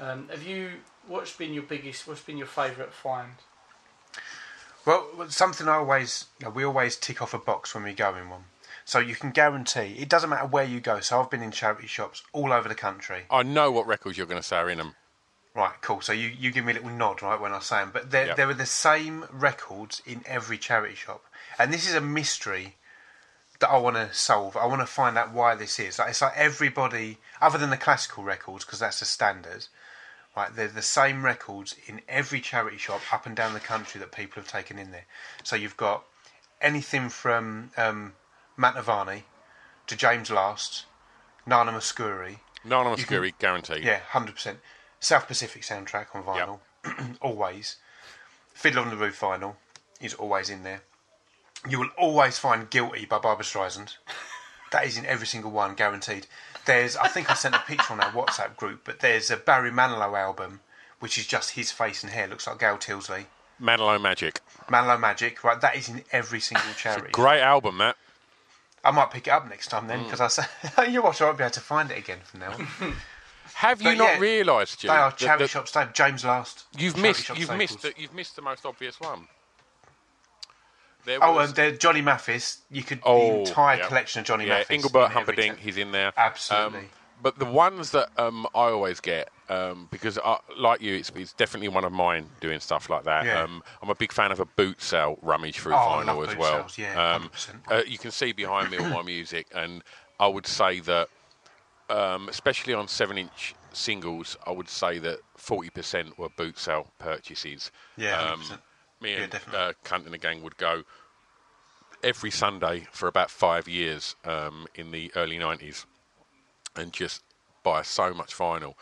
Um, have you? What's been your biggest? What's been your favourite find? Well, something I always, you know, we always tick off a box when we go in one. So you can guarantee it doesn't matter where you go. So I've been in charity shops all over the country. I know what records you're going to say are in them. Right, cool. So you, you give me a little nod, right, when I say them. But there Yep. there are the same records in every charity shop, and this is a mystery that I want to solve. I want to find out why this is. Like, it's like everybody, other than the classical records, because that's the standard. Right, they're the same records in every charity shop up and down the country that people have taken in there. So you've got anything from um, Mantovani to James Last, Nana Mouskouri. Nana Mouskouri, guaranteed. Yeah, hundred percent. South Pacific soundtrack on vinyl, (clears throat) always. Fiddler on the Roof vinyl is always in there. You will always find Guilty by Barbra Streisand. (laughs) That is in every single one, guaranteed. There's, I think I sent a picture on our WhatsApp group, but there's a Barry Manilow album, which is just his face and hair, looks like Gail Tilsley. Manilow Magic. Manilow Magic, right? That is in every single charity. Great album, Matt. I might pick it up next time Mm. then, because I say, (laughs) you watch, I won't be able to find it again from now. on. (laughs) Have you But not yeah, realised, Stu, They are that- charity that shop staples. James Last. You've missed. You've staples. missed. The, you've missed the most obvious one. There Oh, was- and Johnny Mathis. You could Oh, the entire yeah. collection of Johnny yeah, Mathis. Engelbert in Humperdinck, he's in there. Absolutely. Um, but the ones that um, I always get, um, because I, like you, it's, it's definitely one of mine doing stuff like that. Yeah. Um, I'm a big fan of a boot sale rummage through Oh, vinyl as well. sales, yeah, um, 100%. uh, you can see behind me all my (clears throat) music, and I would say that, um, especially on seven-inch singles, I would say that 40% were boot sale purchases. Yeah, um, 100%. Me Yeah, and definitely. uh, Cunt and the gang would go every Sunday for about five years um, in the early 90s and just buy so much vinyl.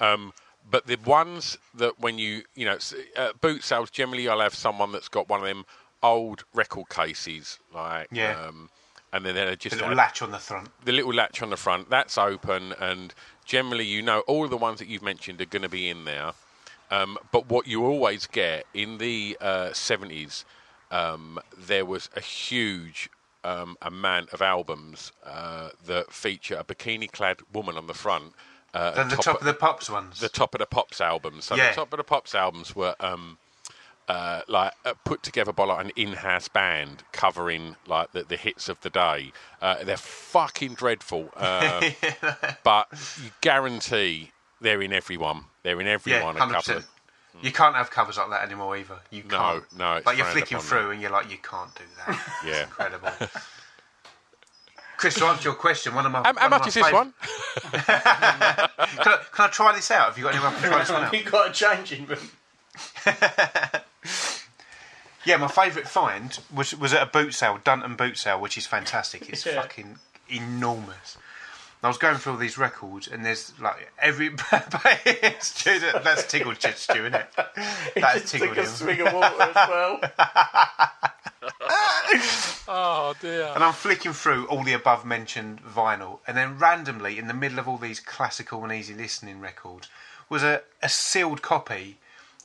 Um, but the ones that when you, you know, uh, boot sales, generally I'll have someone that's got one of them old record cases, like, Yeah. um, and then they're just The little latch on the front. the little latch on the front that's open and generally you know all the ones that you've mentioned are going to be in there um, but what you always get in the uh, 70s um, there was a huge um, amount of albums uh, that feature a bikini clad woman on the front uh, Then the top top of the pops ones. the top of the pops albums so Yeah. the top of the pops albums were um, uh, like uh, put together by like an in-house band covering like the, the hits of the day. Uh, they're fucking dreadful, uh, (laughs) but you guarantee they're in everyone. They're in every yeah, one. A hundred couple percent. of, You can't have covers like that anymore either. You No, can't. no, it's Like you're flicking upon through and you're like, you can't do that. (laughs) yeah. Incredible. (laughs) Chris, to answer your question, one of my. How, how of much my is this one? (laughs) Can I, can I try this out? Have you got anyone to try this one out? You've got a changing room. Yeah, my favourite find was was at a boot sale, Dunton boot sale, which is fantastic. It's Yeah. fucking enormous. And I was going through all these records, and there's like every. (laughs) Stu, that's tickled Stu, isn't it? (laughs) That's Just tickled took a him. swig of water as well. (laughs) Oh dear. And I'm flicking through all the above mentioned vinyl, and then randomly, in the middle of all these classical and easy listening records, was a, a sealed copy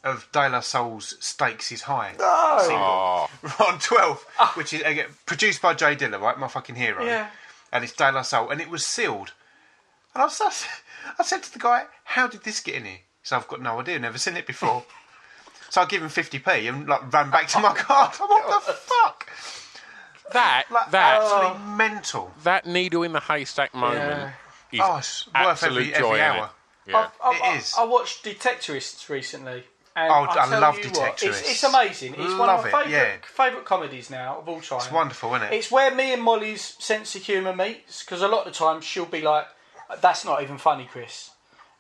of De La Soul's Stakes is High Oh, single on 12, ah. which is again, produced by Jay Dilla, right? My fucking hero. Yeah. And it's De La Soul, and it was sealed. And I, was, (laughs) I said to the guy, How did this get in here? So I've got no idea, never seen it before. (laughs) so I give him 50p and like ran back to my car. (laughs) Like, what the fuck? that Like, that absolutely oh. mental. that needle in the haystack moment is Oh, it's worth absolute every- joy. every hour. Yeah. I, It I, is. I watched Detectorists recently. And Oh, I, I love you it's, it's amazing. It's one Love of it, my favourite yeah. favourite comedies now of all time. It's wonderful, isn't it? It's where me and Molly's sense of humour meets because a lot of the time she'll be like, "That's not even funny, Chris,"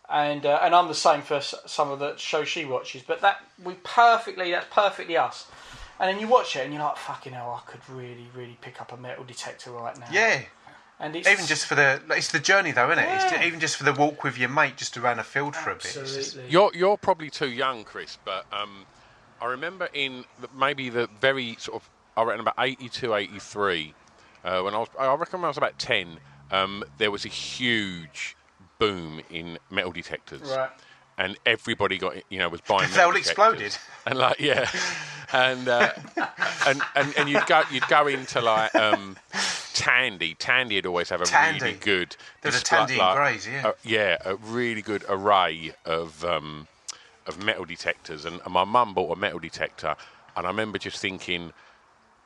and uh, and I'm the same for some of the shows she watches. But that we perfectly that's perfectly us. And then you watch it and you're like, "Fucking hell, I could really, really pick up a metal detector right now." yeah. And it's Even just for the, it's the journey though, isn't it? It's Yeah. ju- even just for the walk with your mate, just around a field for a bit. Just- You're you're probably too young, Chris, but um, I remember in the, maybe the very sort of I reckon about 82, 83, uh, when I was I reckon when I was about ten, um, there was a huge boom in metal detectors. Right. And everybody got, you know, was buying. (laughs) They metal all exploded. And like, yeah, and uh, and, and and you'd go you'd go into like um, Tandy. Tandy would always have a Tandy. really good. There was a Tandy and Greys, yeah. uh, yeah, a really good array of um, of metal detectors, and, and my mum bought a metal detector, and I remember just thinking,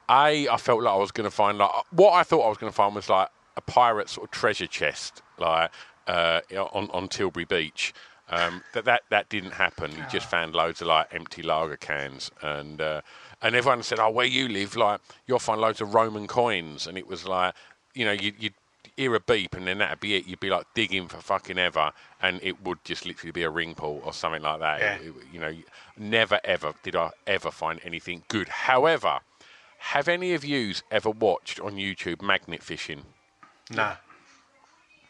a, I felt like I was going to find like what I thought I was going to find was like a pirate sort of treasure chest, like uh, on on Tilbury Beach. Um, that that that didn't happen. You just found loads of like empty lager cans, and uh, and everyone said, "Oh, where you live, like you'll find loads of Roman coins." And it was like, you know, you you'd hear a beep, and then that'd be it. You'd be like digging for fucking ever, and it would just literally be a ring pull or something like that. Yeah. It- it- you know, never ever did I ever find anything good. However, have any of yous ever watched on YouTube magnet fishing? No.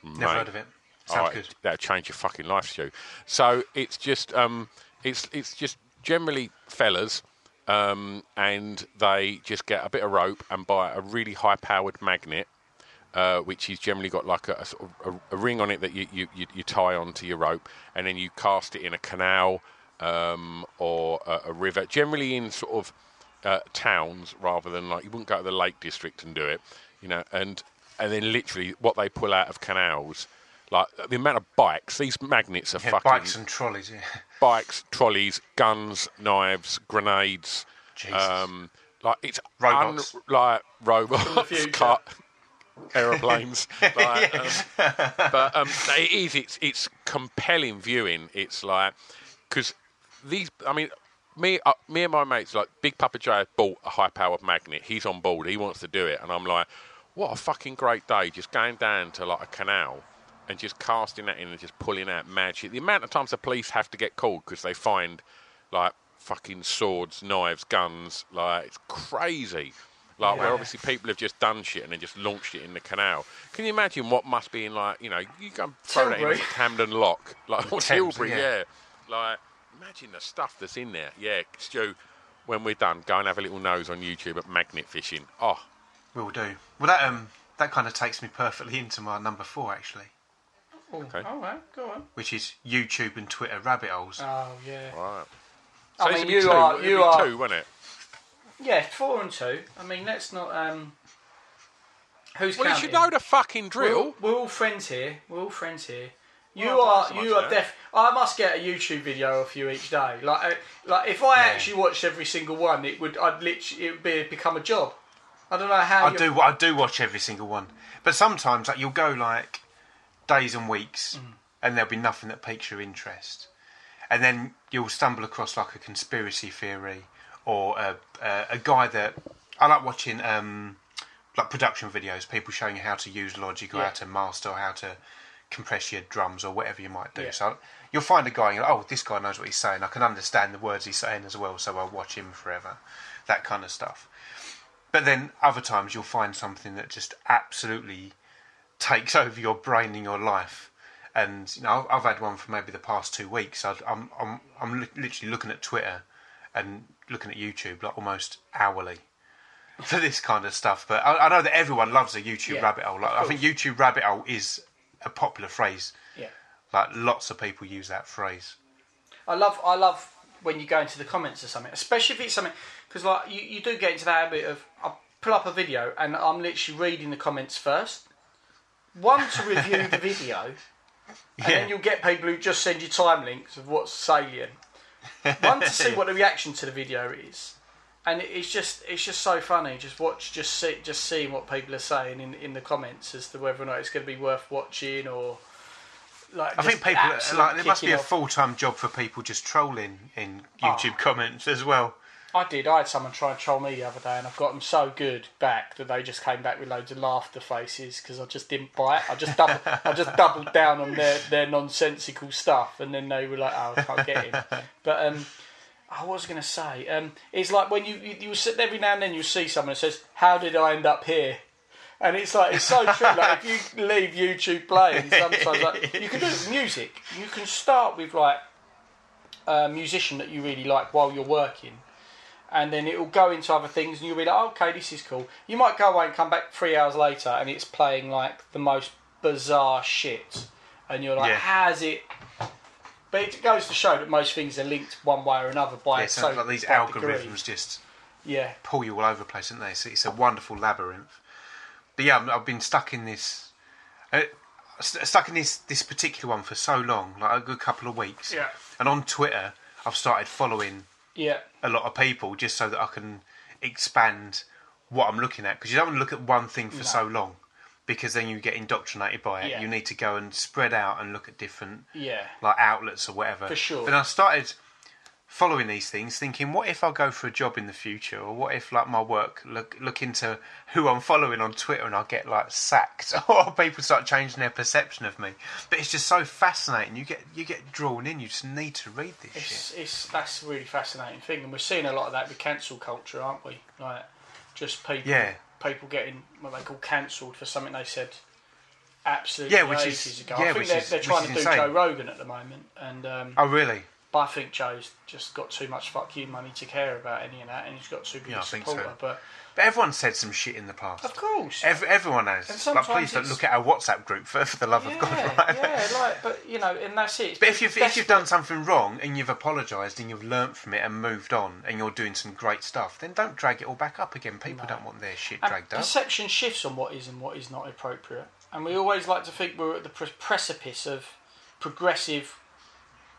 Never heard of it. Sounds Oh, good. That'll change your fucking life, Stu. So it's just um, it's it's just generally fellas, um, and they just get a bit of rope and buy a really high-powered magnet, uh, which is generally got like a, a sort of a, a ring on it that you, you, you, you tie onto your rope, and then you cast it in a canal um, or a, a river. Generally in sort of uh, towns rather than like you wouldn't go to the Lake District and do it, you know, and and then literally what they pull out of canals. Like the amount of bikes, these magnets are Yeah, fucking bikes and trolleys, yeah. (laughs) bikes, trolleys, guns, knives, grenades. Um, like it's Robots. un- like robots, future. (laughs) car, aeroplanes. (laughs) like, um, (laughs) but um, it is. It's it's compelling viewing. It's like because these. I mean. Me, uh, me and my mates, like Big Papa J, have bought a high-powered magnet. He's on board. He wants to do it, and I'm like, what a fucking great day! Just going down to like a canal and just casting that in and just pulling out mad shit. The amount of times the police have to get called because they find like fucking swords, knives, guns. Like it's crazy. Like where obviously people have just done shit and then just launched it in the canal. Can you imagine what must be in like you know you go and throw that in Tilbury. Camden Lock (laughs) like or Tilbury, yeah. yeah. Like imagine the stuff that's in there. Yeah, Stu. When we're done, go and have a little nose on YouTube at magnet fishing. Oh, Will do. Well, that um, that kind of takes me perfectly into my number four, actually, okay. All right, go on. which is YouTube and Twitter rabbit holes. Oh yeah. Right. I it's mean, a bit you two, are it'd you be are two, wouldn't it? yeah four and two. I mean, let's not um. Who's Well, you counting? should know the fucking drill. We're, we're all friends here. We're all friends here. You Well, are that's you much are there. def. I must get a YouTube video of you each day. Like uh, like if I actually watched every single one, it would I'd literally it would be become a job. I don't know how. I you- do. I do watch every single one, but sometimes like you'll go like days and weeks, Mm. and there'll be nothing that piques your interest, and then you'll stumble across like a conspiracy theory or a a, a guy that I like watching. Um, like production videos, people showing you how to use Logic or Yeah. how to master or how to compress your drums or whatever you might do. Yeah. So you'll find a guy, and you're like, oh, this guy knows what he's saying. I can understand the words he's saying as well, so I'll watch him forever. That kind of stuff. But then other times you'll find something that just absolutely takes over your brain and your life. And you know, I've I've had one for maybe the past two weeks. I'd, I'm I'm I'm literally looking at Twitter and looking at YouTube like almost hourly (laughs) for this kind of stuff. But I, I know that everyone loves a YouTube Yeah, rabbit hole. Like, I think YouTube rabbit hole is a popular phrase. Yeah. Like lots of people use that phrase. I love I love when you go into the comments or something, especially if it's something because like you, you do get into that habit of I pull up a video and I'm literally reading the comments first. One to review the video, and (laughs) then you'll get people who just send you time links of what's salient. One to see (laughs) what the reaction to the video is, and it- it's just it's just so funny. Just watch, just see, just seeing what people are saying in in the comments as to whether or not it's going to be worth watching or. Like, I think just people absolute like there must be kicking a off. full time job for people just trolling in Oh. YouTube comments as well. I did. I had someone try and troll me the other day, and I've got them so good back that they just came back with loads of laughter faces because I just didn't bite. I just double, I just (laughs) doubled down on their, their nonsensical stuff, and then they were like, "Oh, I can't get him." (laughs) But um, I was going to say, um, it's like when you you, you sit every now and then you see someone that says, "How did I end up here?" And it's like it's so true. Like if you leave YouTube playing, sometimes like you can do it with music. You can start with like a musician that you really like while you're working and then it will go into other things, and you'll be like, oh, okay, this is cool. You might go away and come back three hours later, and it's playing like the most bizarre shit, and you're like, Yeah. how's it? But it goes to show that most things are linked one way or another by Yeah, so so like these by degree. algorithms just Yeah, pull you all over the place, don't they? So it's a wonderful labyrinth. but yeah, I've been stuck in this, uh, stuck in this this particular one for so long, like a good couple of weeks. Yeah. And on Twitter, I've started following Yeah. a lot of people just so that I can expand what I'm looking at because you don't want to look at one thing for No. so long because then you get indoctrinated by it. Yeah. You need to go and spread out and look at different Yeah. like outlets or whatever. For sure. Then I started following these things, thinking, what if I go for a job in the future, or what if like my work look look into who I'm following on Twitter and I get like sacked, (laughs) or people start changing their perception of me. But it's just so fascinating. You get you get drawn in. You just need to read this shit. It's, it's that's a really fascinating thing, and we're seeing a lot of that with cancel culture, aren't we? Like just people, Yeah. people getting what they call cancelled for something they said absolutely Yeah, which ages is- ago. yeah, I think they're, is- they're trying to do insane. Joe Rogan at the moment, and um, Oh really? But I think Joe's just got too much fuck you money to care about any of that, and he's got too big Yeah, a I supporter. so. But But everyone's said some shit in the past. of course, Every, everyone has. Like, please don't look at our WhatsApp group for, for the love of God. yeah, Right? yeah, like, but you know, and that's it. But if you've, if you've done something wrong and you've apologised and you've learnt from it and moved on and you're doing some great stuff, then don't drag it all back up again. People don't want their shit And dragged up. Perception shifts on what is and what is not appropriate, and we always like to think we're at the pre- precipice of progressive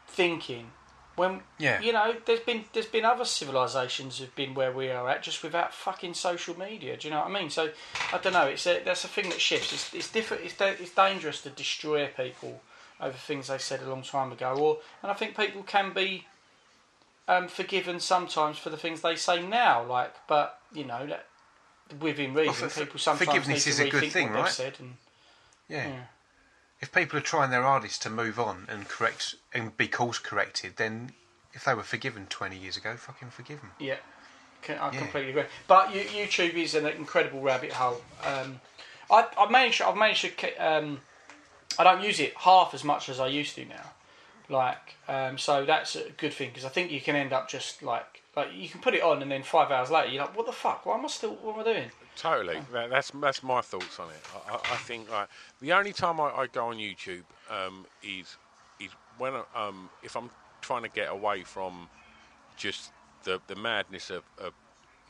thinking. When Yeah. you know, there's been there's been other civilizations have been where we are at just without fucking social media. Do you know what I mean? So I don't know. It's a, that's a thing that shifts. It's it's different. It's da- it's dangerous to destroy people over things they said a long time ago. Or and I think people can be um, forgiven sometimes for the things they say now. Like, but you know, that, within reason, for- for- people sometimes forgiveness need is to a good rethink thing, what right? they've said. And yeah. yeah. If people are trying their hardest to move on and correct and be course corrected, then if they were forgiven 20 years ago, fucking forgive them. Yeah, I Yeah. completely agree. But you, YouTube is an incredible rabbit hole. Um, I, I managed. I've managed to. Um, I don't use it half as much as I used to now. Like, um, so that's a good thing because I think you can end up just like like you can put it on and then five hours later you're like, what the fuck? Why am I still? What am I doing? Totally. That, that's that's my thoughts on it. I, I, I think like the only time I, I go on YouTube um, is is when I, um, if I'm trying to get away from just the the madness of, of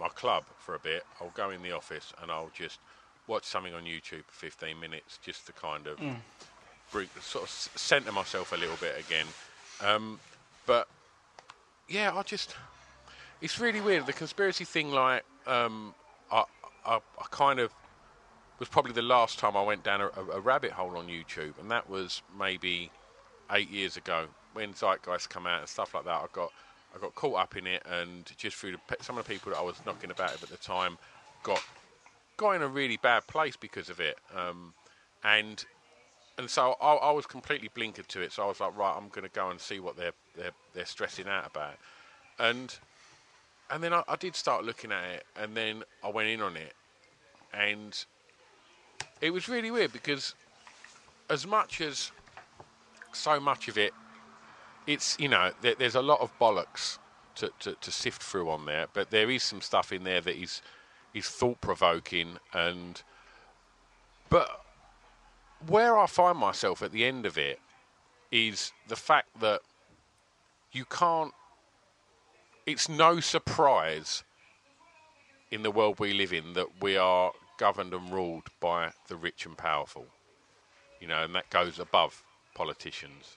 my club for a bit. I'll go in the office and I'll just watch something on YouTube for 15 minutes just to kind of Mm. sort of centre myself a little bit again. Um, but yeah, I just it's really weird. The conspiracy thing, like, um, I, I, kind of was probably the last time I went down a, a, a rabbit hole on YouTube, and that was maybe eight years ago when Zeitgeist come out and stuff like that. I got I got caught up in it, and just through the, some of the people that I was knocking about at the time, got got in a really bad place because of it. Um, and and so I, I was completely blinkered to it. So I was like, right, I'm going to go and see what they're they're they're stressing out about, and and then I, I did start looking at it, and then I went in on it, and it was really weird because as much as so much of it, it's you know there, there's a lot of bollocks to, to, to sift through on there, but there is some stuff in there that is is thought provoking and but where I find myself at the end of it is the fact that you can't. It's no surprise in the world we live in that we are governed and ruled by the rich and powerful. You know, and that goes above politicians,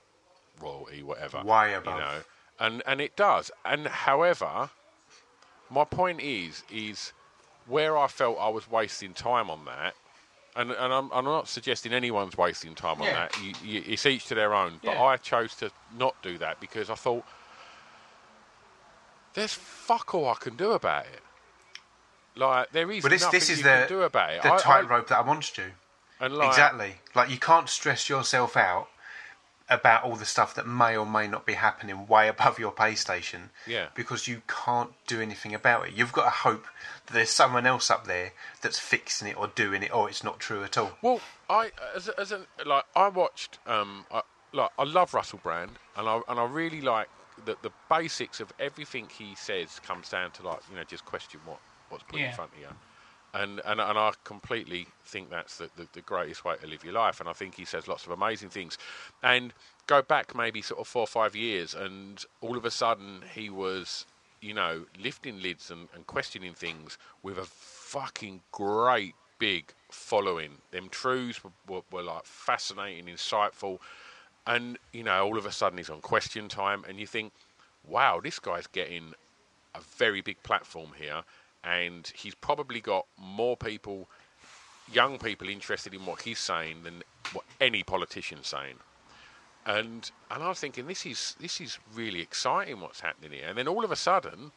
royalty, whatever. Why above. You know, and and it does. And however, my point is is where I felt I was wasting time on that. And, and I'm, I'm not suggesting anyone's wasting time on Yeah. that. You, you, it's each to their own. But Yeah. I chose to not do that because I thought there's fuck all I can do about it. Like there is But this nothing this is you the can do about it. the I- tightrope that I want to do. And like, exactly. Like you can't stress yourself out about all the stuff that may or may not be happening way above your pay station. Yeah. Because you can't do anything about it. You've got to hope that there's someone else up there that's fixing it or doing it, or it's not true at all. Well, I as as a, like I watched um I, like I love Russell Brand and I and I really like that the basics of everything he says comes down to like you know just question what what's put in front of you. And, and and I completely think that's the, the, the greatest way to live your life. And I think he says lots of amazing things. And go back maybe sort of four or five years, and all of a sudden he was, you know, lifting lids and, and questioning things with a fucking great big following. Them truths were, were, were like fascinating, insightful, and you know, all of a sudden he's on Question Time, and you think, wow, this guy's getting a very big platform here, and he's probably got more people, young people, interested in what he's saying than what any politician's saying. And and I was thinking, this is this is really exciting. What's happening here? And then all of a sudden,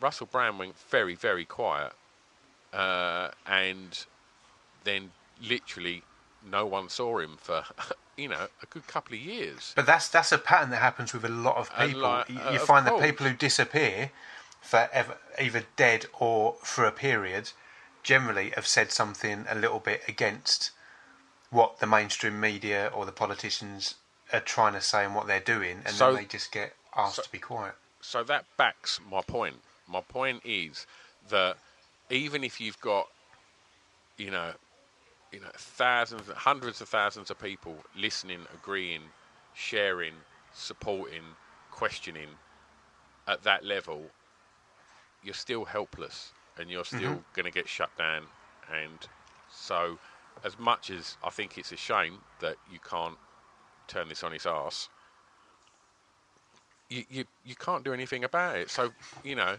Russell Brand went very very quiet, uh, and then literally no one saw him for (laughs) you know a good couple of years. But that's that's a pattern that happens with a lot of people. like, you uh, you find that people who disappear for ever, either dead or for a period generally have said something a little bit against what the mainstream media or the politicians are trying to say and what they're doing, and So- then they just get asked to be quiet. So that backs my point. My point is that even if you've got, you know, you know, thousands, hundreds of thousands of people listening, agreeing, sharing, supporting, questioning at that level, you're still helpless and you're still mm-hmm. going to get shut down. And so, as much as I think it's a shame that you can't turn this on its ass, you, you you can't do anything about it. So you know,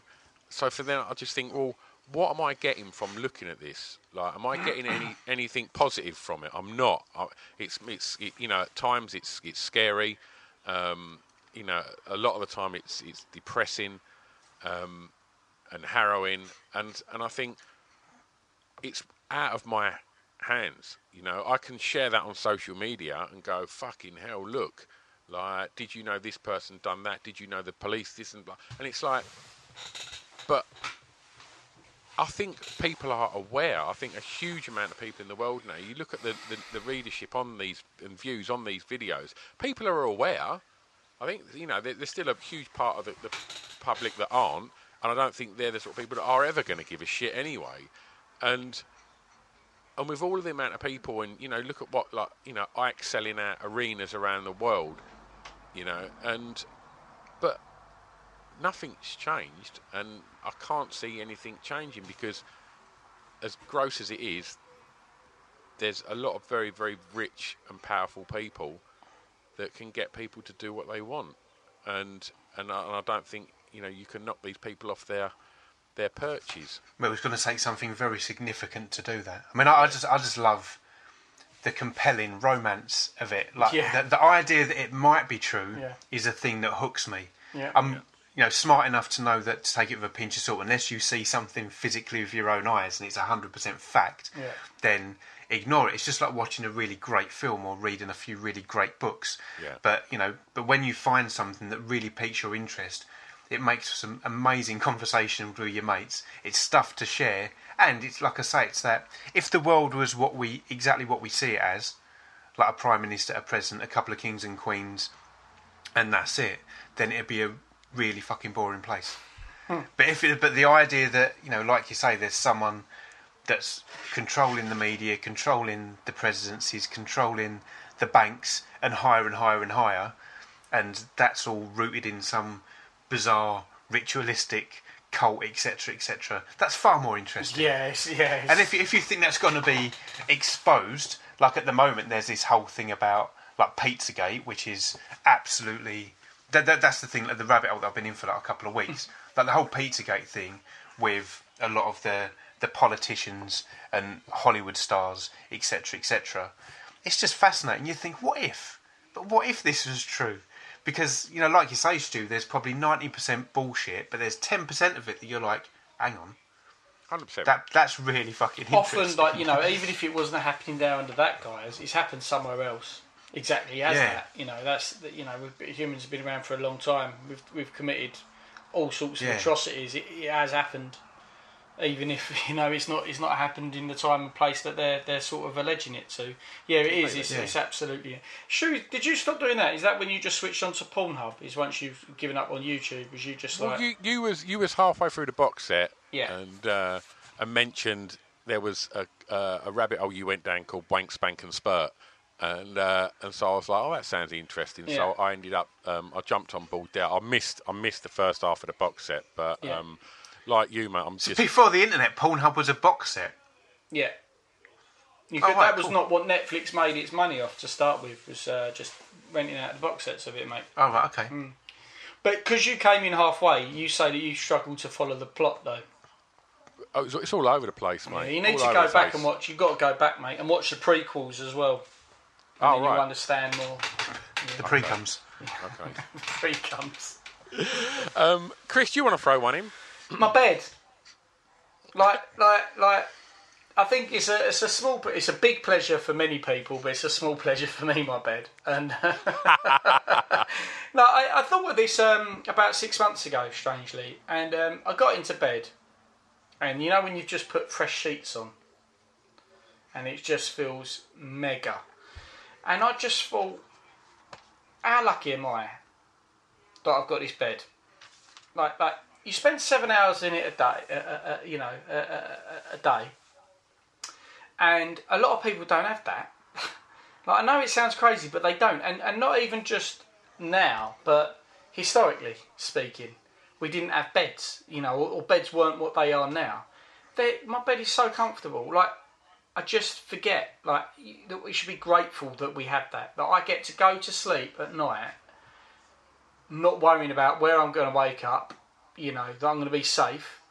so for then I just think, well, what am I getting from looking at this? Like, am I getting any (clears throat) anything positive from it? I'm not. I, it's it's it, you know at times it's it's scary. Um, you know, a lot of the time it's it's depressing um, and harrowing, and and I think it's out of my hands. You know, I can share that on social media and go, fucking hell, look. Like, did you know this person done that? Did you know the police this and blah? And it's like, but I think people are aware. I think a huge amount of people in the world now. You look at the, the, the readership on these and views on these videos. People are aware. I think you know there's still a huge part of the, the public that aren't, and I don't think they're the sort of people that are ever going to give a shit anyway. And and with all of the amount of people, and you know, look at what like you know, Icke selling out arenas around the world, you know, and but nothing's changed, and I can't see anything changing because, as gross as it is, there's a lot of very very rich and powerful people that can get people to do what they want, and and I, and I don't think you know you can knock these people off their their perches. Well, it was going to take something very significant to do that. I mean, I, I just, I just love the compelling romance of it. Like Yeah. the, the idea that it might be true Yeah. is a thing that hooks me. Yeah. I'm, you know, smart enough to know that to take it with a pinch of salt. Unless you see something physically with your own eyes and it's hundred percent fact, Yeah. then ignore it. It's just like watching a really great film or reading a few really great books. Yeah. But you know, but when you find something that really piques your interest, it makes some amazing conversation with your mates. It's stuff to share, and it's like I say, it's that if the world was what we exactly what we see it as, like a prime minister, a president, a couple of kings and queens, and that's it, then it'd be a really fucking boring place. Hmm. But if it, but the idea that you know, like you say, there's someone that's controlling the media, controlling the presidencies, controlling the banks, and higher and higher and higher, and that's all rooted in some bizarre ritualistic cult, etc., etc. That's far more interesting. Yes, yes. And if if you think that's going to be exposed, like at the moment, there's this whole thing about like Pizzagate, which is absolutely that, that that's the thing, like the rabbit hole that I've been in for like a couple of weeks. (laughs) like the whole Pizzagate thing with a lot of the the politicians and Hollywood stars, etc., etc. It's just fascinating. You think, what if? But what if this was true? Because you know, like you say, Stu, there's probably ninety percent bullshit, but there's ten percent of it that you're like, hang on, Hundred percent. that that's really fucking Often, like you know, even if it wasn't happening there under that guy's, it's happened somewhere else. Exactly as Yeah. that. You know, that's that. You know, we've, humans have been around for a long time. We've we've committed all sorts of Yeah. atrocities. It, it has happened, even if (laughs) you know it's not it's not happened in the time and place that they're they're sort of alleging it to. Yeah, it is. It's, Yeah. it's absolutely. Stu, did you stop doing that? Is that when you just switched on to Pornhub? Is once you've given up on YouTube? Was you just Well, like you, you was you was halfway through the box set, Yeah. and uh, and mentioned there was a uh, a rabbit hole you went down called Wank Spank and Spurt, and uh, and so I was like, oh, that sounds interesting. Yeah. So I ended up, um, I jumped on board there. I missed I missed the first half of the box set, but Yeah. um, like you, mate, I'm just Before the internet, Pornhub was a box set. yeah? You Oh, right, that was cool. not what Netflix made its money off to start with. Was uh, just renting out the box sets of it, mate. Oh right, okay. But because you came in halfway, you say that you struggled to follow the plot, though. Oh, it's, it's all over the place, mate. Yeah, you need All to go back place. and watch. You've got to go back, mate, and watch the prequels as well. And Oh, then you'll right. understand more. The pre comes. Okay. (laughs) Pre comes. Um, Chris, do you want to throw one in? My bed. Like, like, like. I think it's a it's a small it's a big pleasure for many people, but it's a small pleasure for me. My bed, and (laughs) no, I, I thought of this um, about six months ago, strangely, and um, I got into bed, and you know when you've just put fresh sheets on, and it just feels mega, and I just thought, how lucky am I that I've got this bed? Like, like you spend seven hours in it a day, uh, uh, uh, you know, uh, uh, uh, a day, and a lot of people don't have that. (laughs) like I know it sounds crazy, but they don't, and and not even just now, but historically speaking, we didn't have beds, you know, or, or beds weren't what they are now. They, my bed is so comfortable, like. I just forget, like, that we should be grateful that we have that. That I get to go to sleep at night, not worrying about where I'm going to wake up, you know, that I'm going to be safe,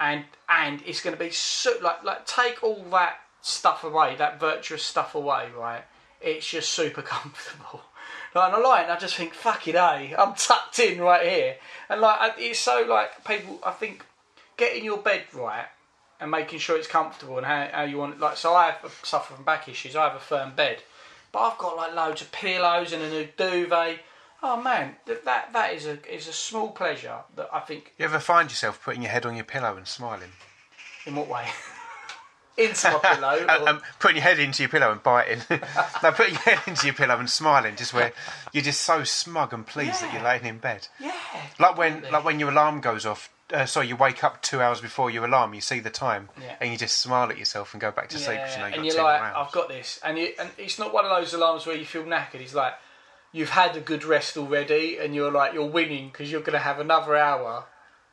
and and it's going to be so like like take all that stuff away, that virtuous stuff away, right? It's just super (laughs) comfortable. Like, and I lie and I just think, fuck it, eh? I'm tucked in right here, and like it's so like people. I think getting your bed right and making sure it's comfortable and how, how you want it. Like, so I have, suffer from back issues. I have a firm bed, but I've got like loads of pillows and a new duvet. Oh man, that that, that is a is a small pleasure that I think. You ever find yourself putting your head on your pillow and smiling? In what way? (laughs) Into my pillow. (laughs) Or- um, putting your head into your pillow and biting. (laughs) no, putting your head into your pillow and smiling, just where you're just so smug and pleased that you're laying in bed. yeah. Like when, like when your alarm goes off. Uh, sorry, you wake up two hours before your alarm. You see the time, Yeah. and you just smile at yourself and go back to sleep because you know you've and got you're two like, more hours. I've got this, and you, and it's not one of those alarms where you feel knackered. It's like you've had a good rest already, and you're like you're winning because you're going to have another hour.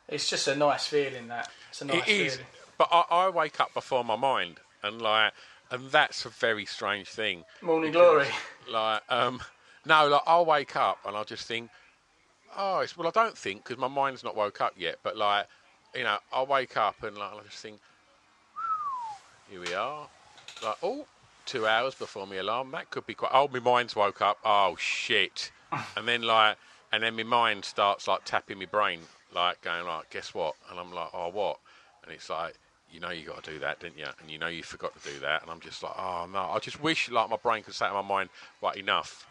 It's just a nice feeling. That it's a nice It is, feeling. but I, I wake up before my mind, and like, and that's a very strange thing. Morning because, glory. Like, um, no, like I'll wake up and I'll just think, oh, it's well, I don't think because my mind's not woke up yet. But like, you know, I'll wake up and like I'll just think, (sighs) here we are, like, oh, two hours before my alarm. That could be quite. Oh, my mind's woke up. Oh shit, (laughs) and then like, and then my mind starts like tapping my brain, like going like, guess what? And I'm like, oh, what? And it's like. You know you got to do that, didn't you? And you know you forgot to do that, and I'm just like, oh no! I just wish like my brain could say to my mind, right, enough,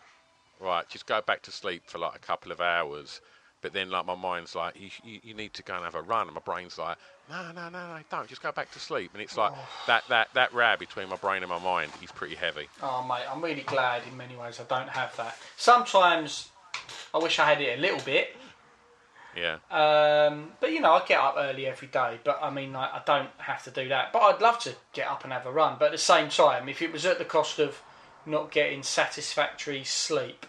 right, just go back to sleep for like a couple of hours. But then, like, my mind's like, you, you, you need to go and have a run. And my brain's like, no, no, no, no, don't. Just go back to sleep. And it's like that, that, that row between my brain and my mind is pretty heavy. Oh mate, I'm really glad in many ways I don't have that. Sometimes I wish I had it a little bit, Yeah. um, but you know I get up early every day. But I mean, like, I don't have to do that. But I'd love to get up and have a run. But at the same time, if it was at the cost of not getting satisfactory sleep,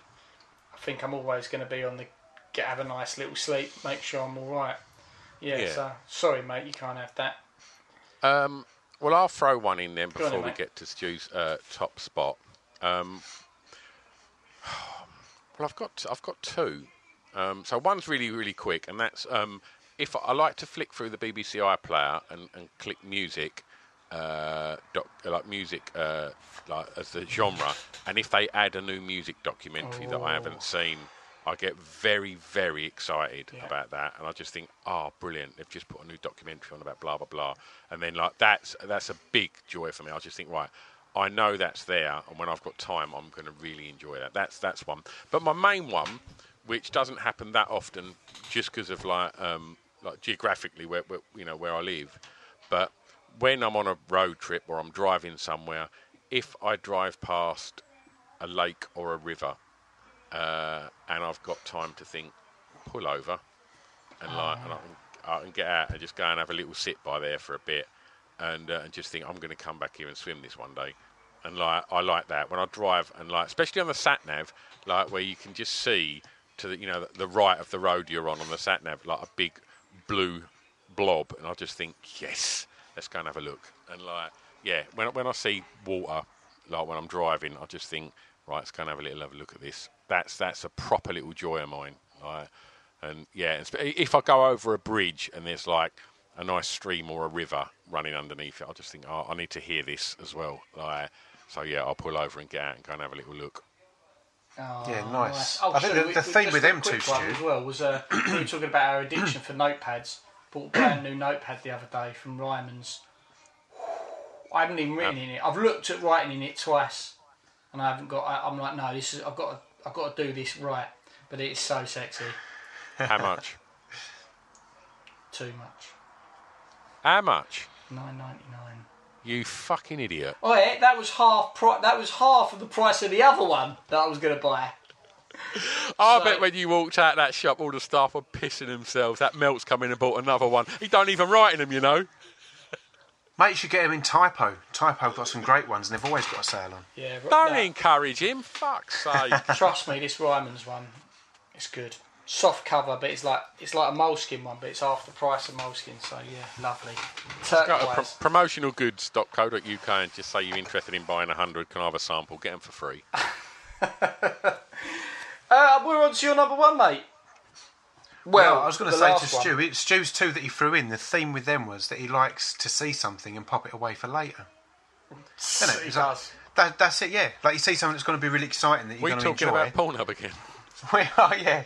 I think I'm always going to be on the get have a nice little sleep, make sure I'm all right. Yeah. Yeah. So sorry, mate, you can't have that. Um, well, I'll throw one in then on before we get to Stu's uh, top spot. Um, (sighs) well, I've got I've got two. Um, so one's really really quick, and that's um, if I like to flick through the BBC iPlayer and, and click music, uh, doc, like music uh, like as the genre, and if they add a new music documentary that I haven't seen. I get very, very excited about that, and I just think, "Oh, brilliant! They've just put a new documentary on about blah blah blah," and then like that's that's a big joy for me. I just think, right, I know that's there, and when I've got time, I'm going to really enjoy that. That's that's one. But my main one, which doesn't happen that often, just because of like um, like geographically where, where you know where I live, but when I'm on a road trip or I'm driving somewhere, if I drive past a lake or a river, uh, and I've got time to think, pull over, and like, and I can, I can get out and just go and have a little sit by there for a bit, and uh, and just think I'm going to come back here and swim this one day, and like I like that. When I drive and like especially on the sat nav, like where you can just see to the you know the, the right of the road you're on on the sat nav like a big blue blob, and I just think yes, let's go and have a look, and like yeah, when when I see water, like when I'm driving, I just think, right, let's go and have a little have a look at this. That's that's a proper little joy of mine. Like, and yeah, if I go over a bridge and there's like a nice stream or a river running underneath it, I just think, oh, I need to hear this as well. Like, so yeah, I'll pull over and get out and go and have a little look. Oh, Yeah, nice. Oh, I think sorry, the- the we- theme with them quick two, Stu- as well was uh, we were talking about our addiction for notepads. Bought a brand new notepad the other day from Ryman's. I haven't even written in it. I've looked at writing in it twice, and I haven't got. I, I'm like, no, this is. I've got. To, I've got to do this right. But it is so sexy. How much? (laughs) Too much. How much? Nine ninety nine. You fucking idiot. Oh yeah, that was half. Pri- that was half of the price of the other one that I was going to buy. (laughs) I So- bet when you walked out that shop, all the staff were pissing themselves. That Melt's come in and bought another one. He don't even write in them, you know. Mate, you should get them in Typo. Typo got some great ones, and they've always got a sale on. Yeah. right- Don't no. encourage him. Fuck's (laughs) sake. Trust me, this Ryman's one, it's good. Soft cover, but it's like it's like a Moleskine one, but it's half the price of Moleskine. So yeah, lovely. Go to Turquoise. pro- promotionalgoods.co.uk and just say you're interested in buying a hundred. Can I have a sample? Get them for free. (laughs) We're on to your number one, mate. Well, I was going to the say to last one. Stu, it, Stu's two that he threw in. The theme with them was that he likes to see something and pop it away for later. Isn't it? He It's like- does. That, that's it, yeah. Like you see something that's going to be really exciting that you're We going to talking enjoy. about Pornhub again? (laughs) We are, yeah.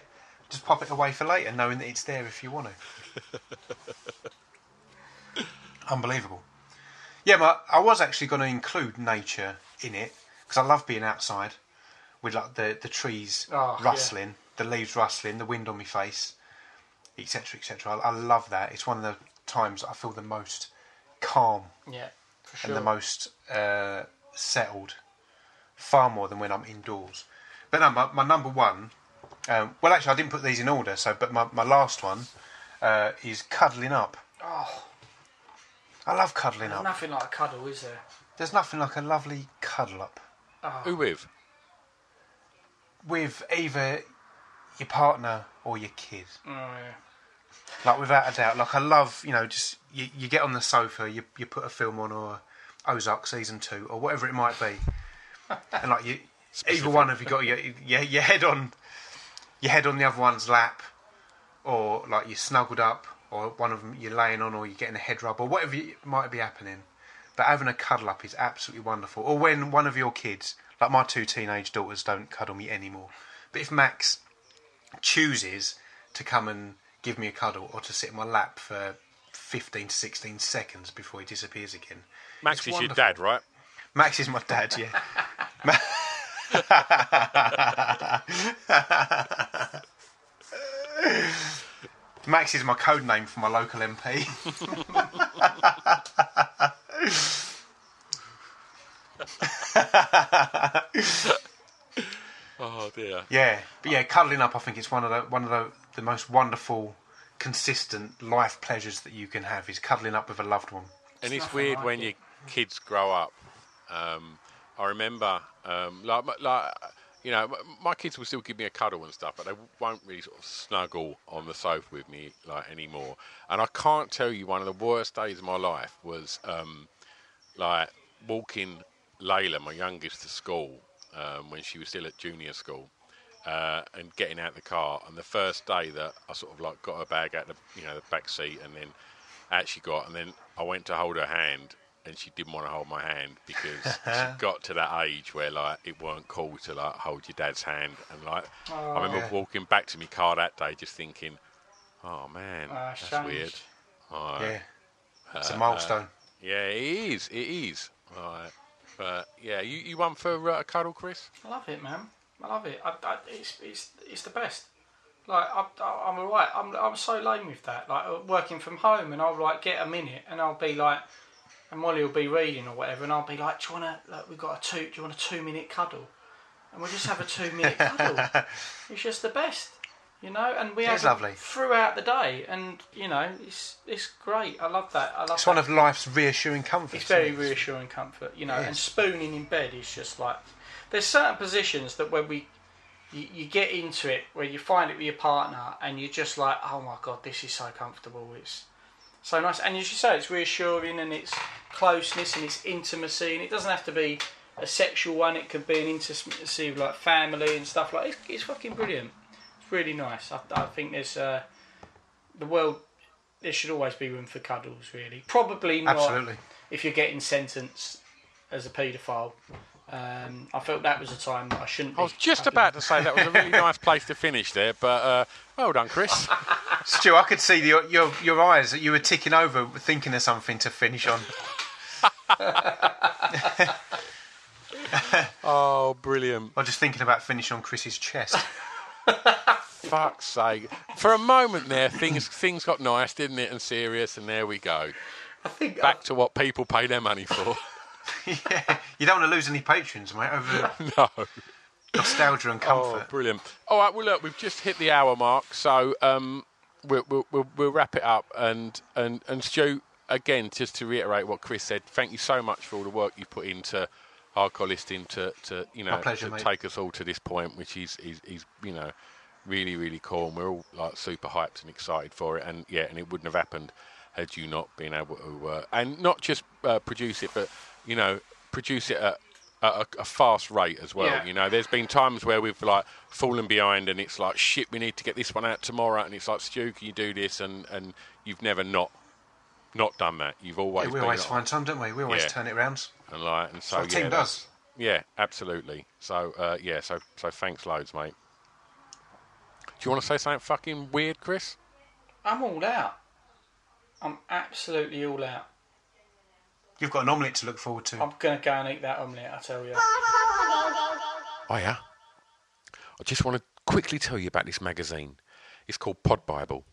Just pop it away for later, knowing that it's there if you want to. (laughs) Unbelievable. Yeah, but I was actually going to include nature in it because I love being outside with like the the trees Oh, yeah. rustling, the leaves rustling, the wind on my face, etc., etc. I, I love that. It's one of the times I feel the most calm Yeah, for and the most uh, settled, far more than when I'm indoors. But no, my, my number one. Um, well, actually, I didn't put these in order. So, but my, my last one uh, is cuddling up. Oh, I love cuddling there's up. nothing like a cuddle, is there? There's nothing like a lovely cuddle up Who with? With either your partner or your kid. Oh yeah. Like without a doubt. Like I love, you know, just you, you get on the sofa, you you put a film on or Ozark season two or whatever it might be, and like you, (laughs) either one of you got your, your your head on your head on the other one's lap, or like you're snuggled up, or one of them you're laying on, or you're getting a head rub, or whatever you, might be happening. But having a cuddle up is absolutely wonderful. Or when one of your kids, like my two teenage daughters, don't cuddle me anymore. But if Max chooses to come and give me a cuddle or to sit in my lap for 15 to 16 seconds before he disappears again. Max It's is your dad, right? Max is my dad, yeah. (laughs) Max is my code name for my local MP. (laughs) (laughs) Oh dear. Yeah, but yeah, cuddling up. I think it's one of the one of the, the most wonderful, consistent life pleasures that you can have is cuddling up with a loved one. And it's nothing weird like when it. your kids grow up. Um, I remember, um, like, like, you know, my kids will still give me a cuddle and stuff, but they won't really sort of snuggle on the sofa with me like anymore. And I can't tell you, one of the worst days of my life was um, like walking Layla, my youngest, to school um, when she was still at junior school. Uh, and getting out the car, and the first day that I sort of like got her bag out the you know the back seat, and then actually got, and then I went to hold her hand, and she didn't want to hold my hand because (laughs) she got to that age where like it weren't cool to like hold your dad's hand, and like I remember Yeah. walking back to my car that day, just thinking, oh man, it's that's weird. Right. Yeah, it's Uh, a milestone. Yeah, it is. It is. Right. But yeah, you you won for uh, a cuddle, Chris? I love it, man. I love it. I, I, it's it's it's the best. Like I, I'm alright. I'm I'm so lame with that. Like uh, working from home, and I'll like get a minute, and I'll be like, and Molly will be reading or whatever, and I'll be like, do you wanna? Like, we've got a two. Do you want a two minute cuddle? And we'll just have a two minute (laughs) cuddle. It's just the best, you know. And we It have lovely. throughout the day, and you know, it's it's great. I love that. I love It's that. one of life's reassuring comforts. It's very it? reassuring comfort, you know. And spooning in bed is just like there's certain positions that when we you, you get into it where you find it with your partner and you're just like, oh my god, this is so comfortable. It's so nice, and as you say, it's reassuring and it's closeness and its intimacy, and it doesn't have to be a sexual one. It could be an intimacy with like family and stuff like. It's, it's fucking brilliant. It's really nice. I, I think there's uh, the world. There should always be room for cuddles. Really, probably not. Absolutely. If you're getting sentenced as a paedophile, um, I felt that was a time that I shouldn't. I was just about to say that was a really (laughs) nice place to finish there, but uh, well done, Chris. Stu, I could see the, your your eyes that you were ticking over, thinking of something to finish on. (laughs) oh, brilliant! I'm just thinking about finishing on Chris's chest. (laughs) (laughs) Fuck's sake! For a moment there, things things got nice, didn't it, and serious, and there we go. I think Back to what people pay their money for. (laughs) yeah, you don't want to lose any patrons, mate, over (laughs) no. nostalgia and Oh, comfort. brilliant. All right, well, look, we've just hit the hour mark, so um, we'll, we'll, we'll, we'll wrap it up. And, and, and Stu, again, just to reiterate what Chris said, thank you so much for all the work you put into hardcore listing to, to you know, pleasure, to mate. take us all to this point, which is, is, is, you know, really, really cool. And we're all like super hyped and excited for it. And yeah, and it wouldn't have happened had you not been able to, uh, and not just uh, produce it, but, you know, produce it at a, a fast rate as well. Yeah. You know, there's been times where we've like fallen behind, and it's like shit. We need to get this one out tomorrow, and it's like Stu, can you do this? And and you've never not not done that. You've always Yeah, we always find time, don't we? We always Yeah. turn it around. And like and so our team yeah, does. Yeah, absolutely. So uh, yeah, so so thanks loads, mate. Do you want to say something fucking weird, Chris? I'm all out. I'm absolutely all out. You've got an omelette to look forward to. I'm gonna go and eat that omelette. I tell you. (laughs) Oh yeah. I just want to quickly tell you about this magazine. It's called Pod Bible.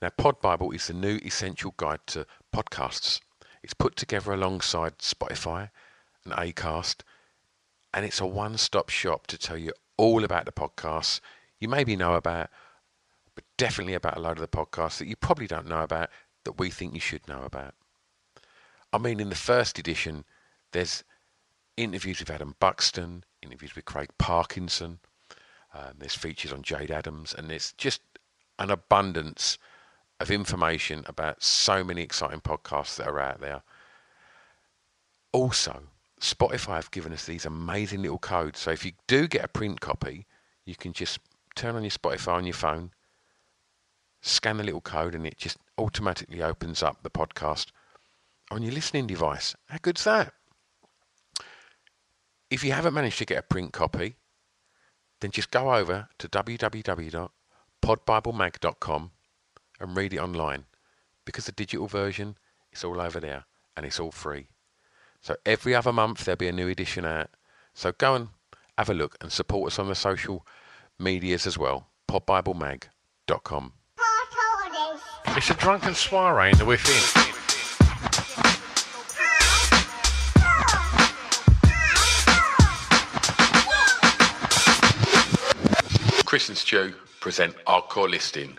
Now, Pod Bible is the new essential guide to podcasts. It's put together alongside Spotify and Acast, and it's a one-stop shop to tell you all about the podcasts you maybe know about, but definitely about a load of the podcasts that you probably don't know about that we think you should know about. I mean, in the first edition, there's interviews with Adam Buxton, interviews with Craig Parkinson, um, there's features on Jade Adams, and there's just an abundance of information about so many exciting podcasts that are out there. Also, Spotify have given us these amazing little codes. So if you do get a print copy, you can just turn on your Spotify on your phone, scan the little code, and it just automatically opens up the podcast on your listening device. How good's that? If you haven't managed to get a print copy, then just go over to www.podbiblemag.com and read it online because the digital version is all over there and it's all free. So every other month there'll be a new edition out. So go and have a look and support us on the social medias as well. podbiblemag.com. It's a drunken soiree in the within. Chris and Stu present Hardcore Listing,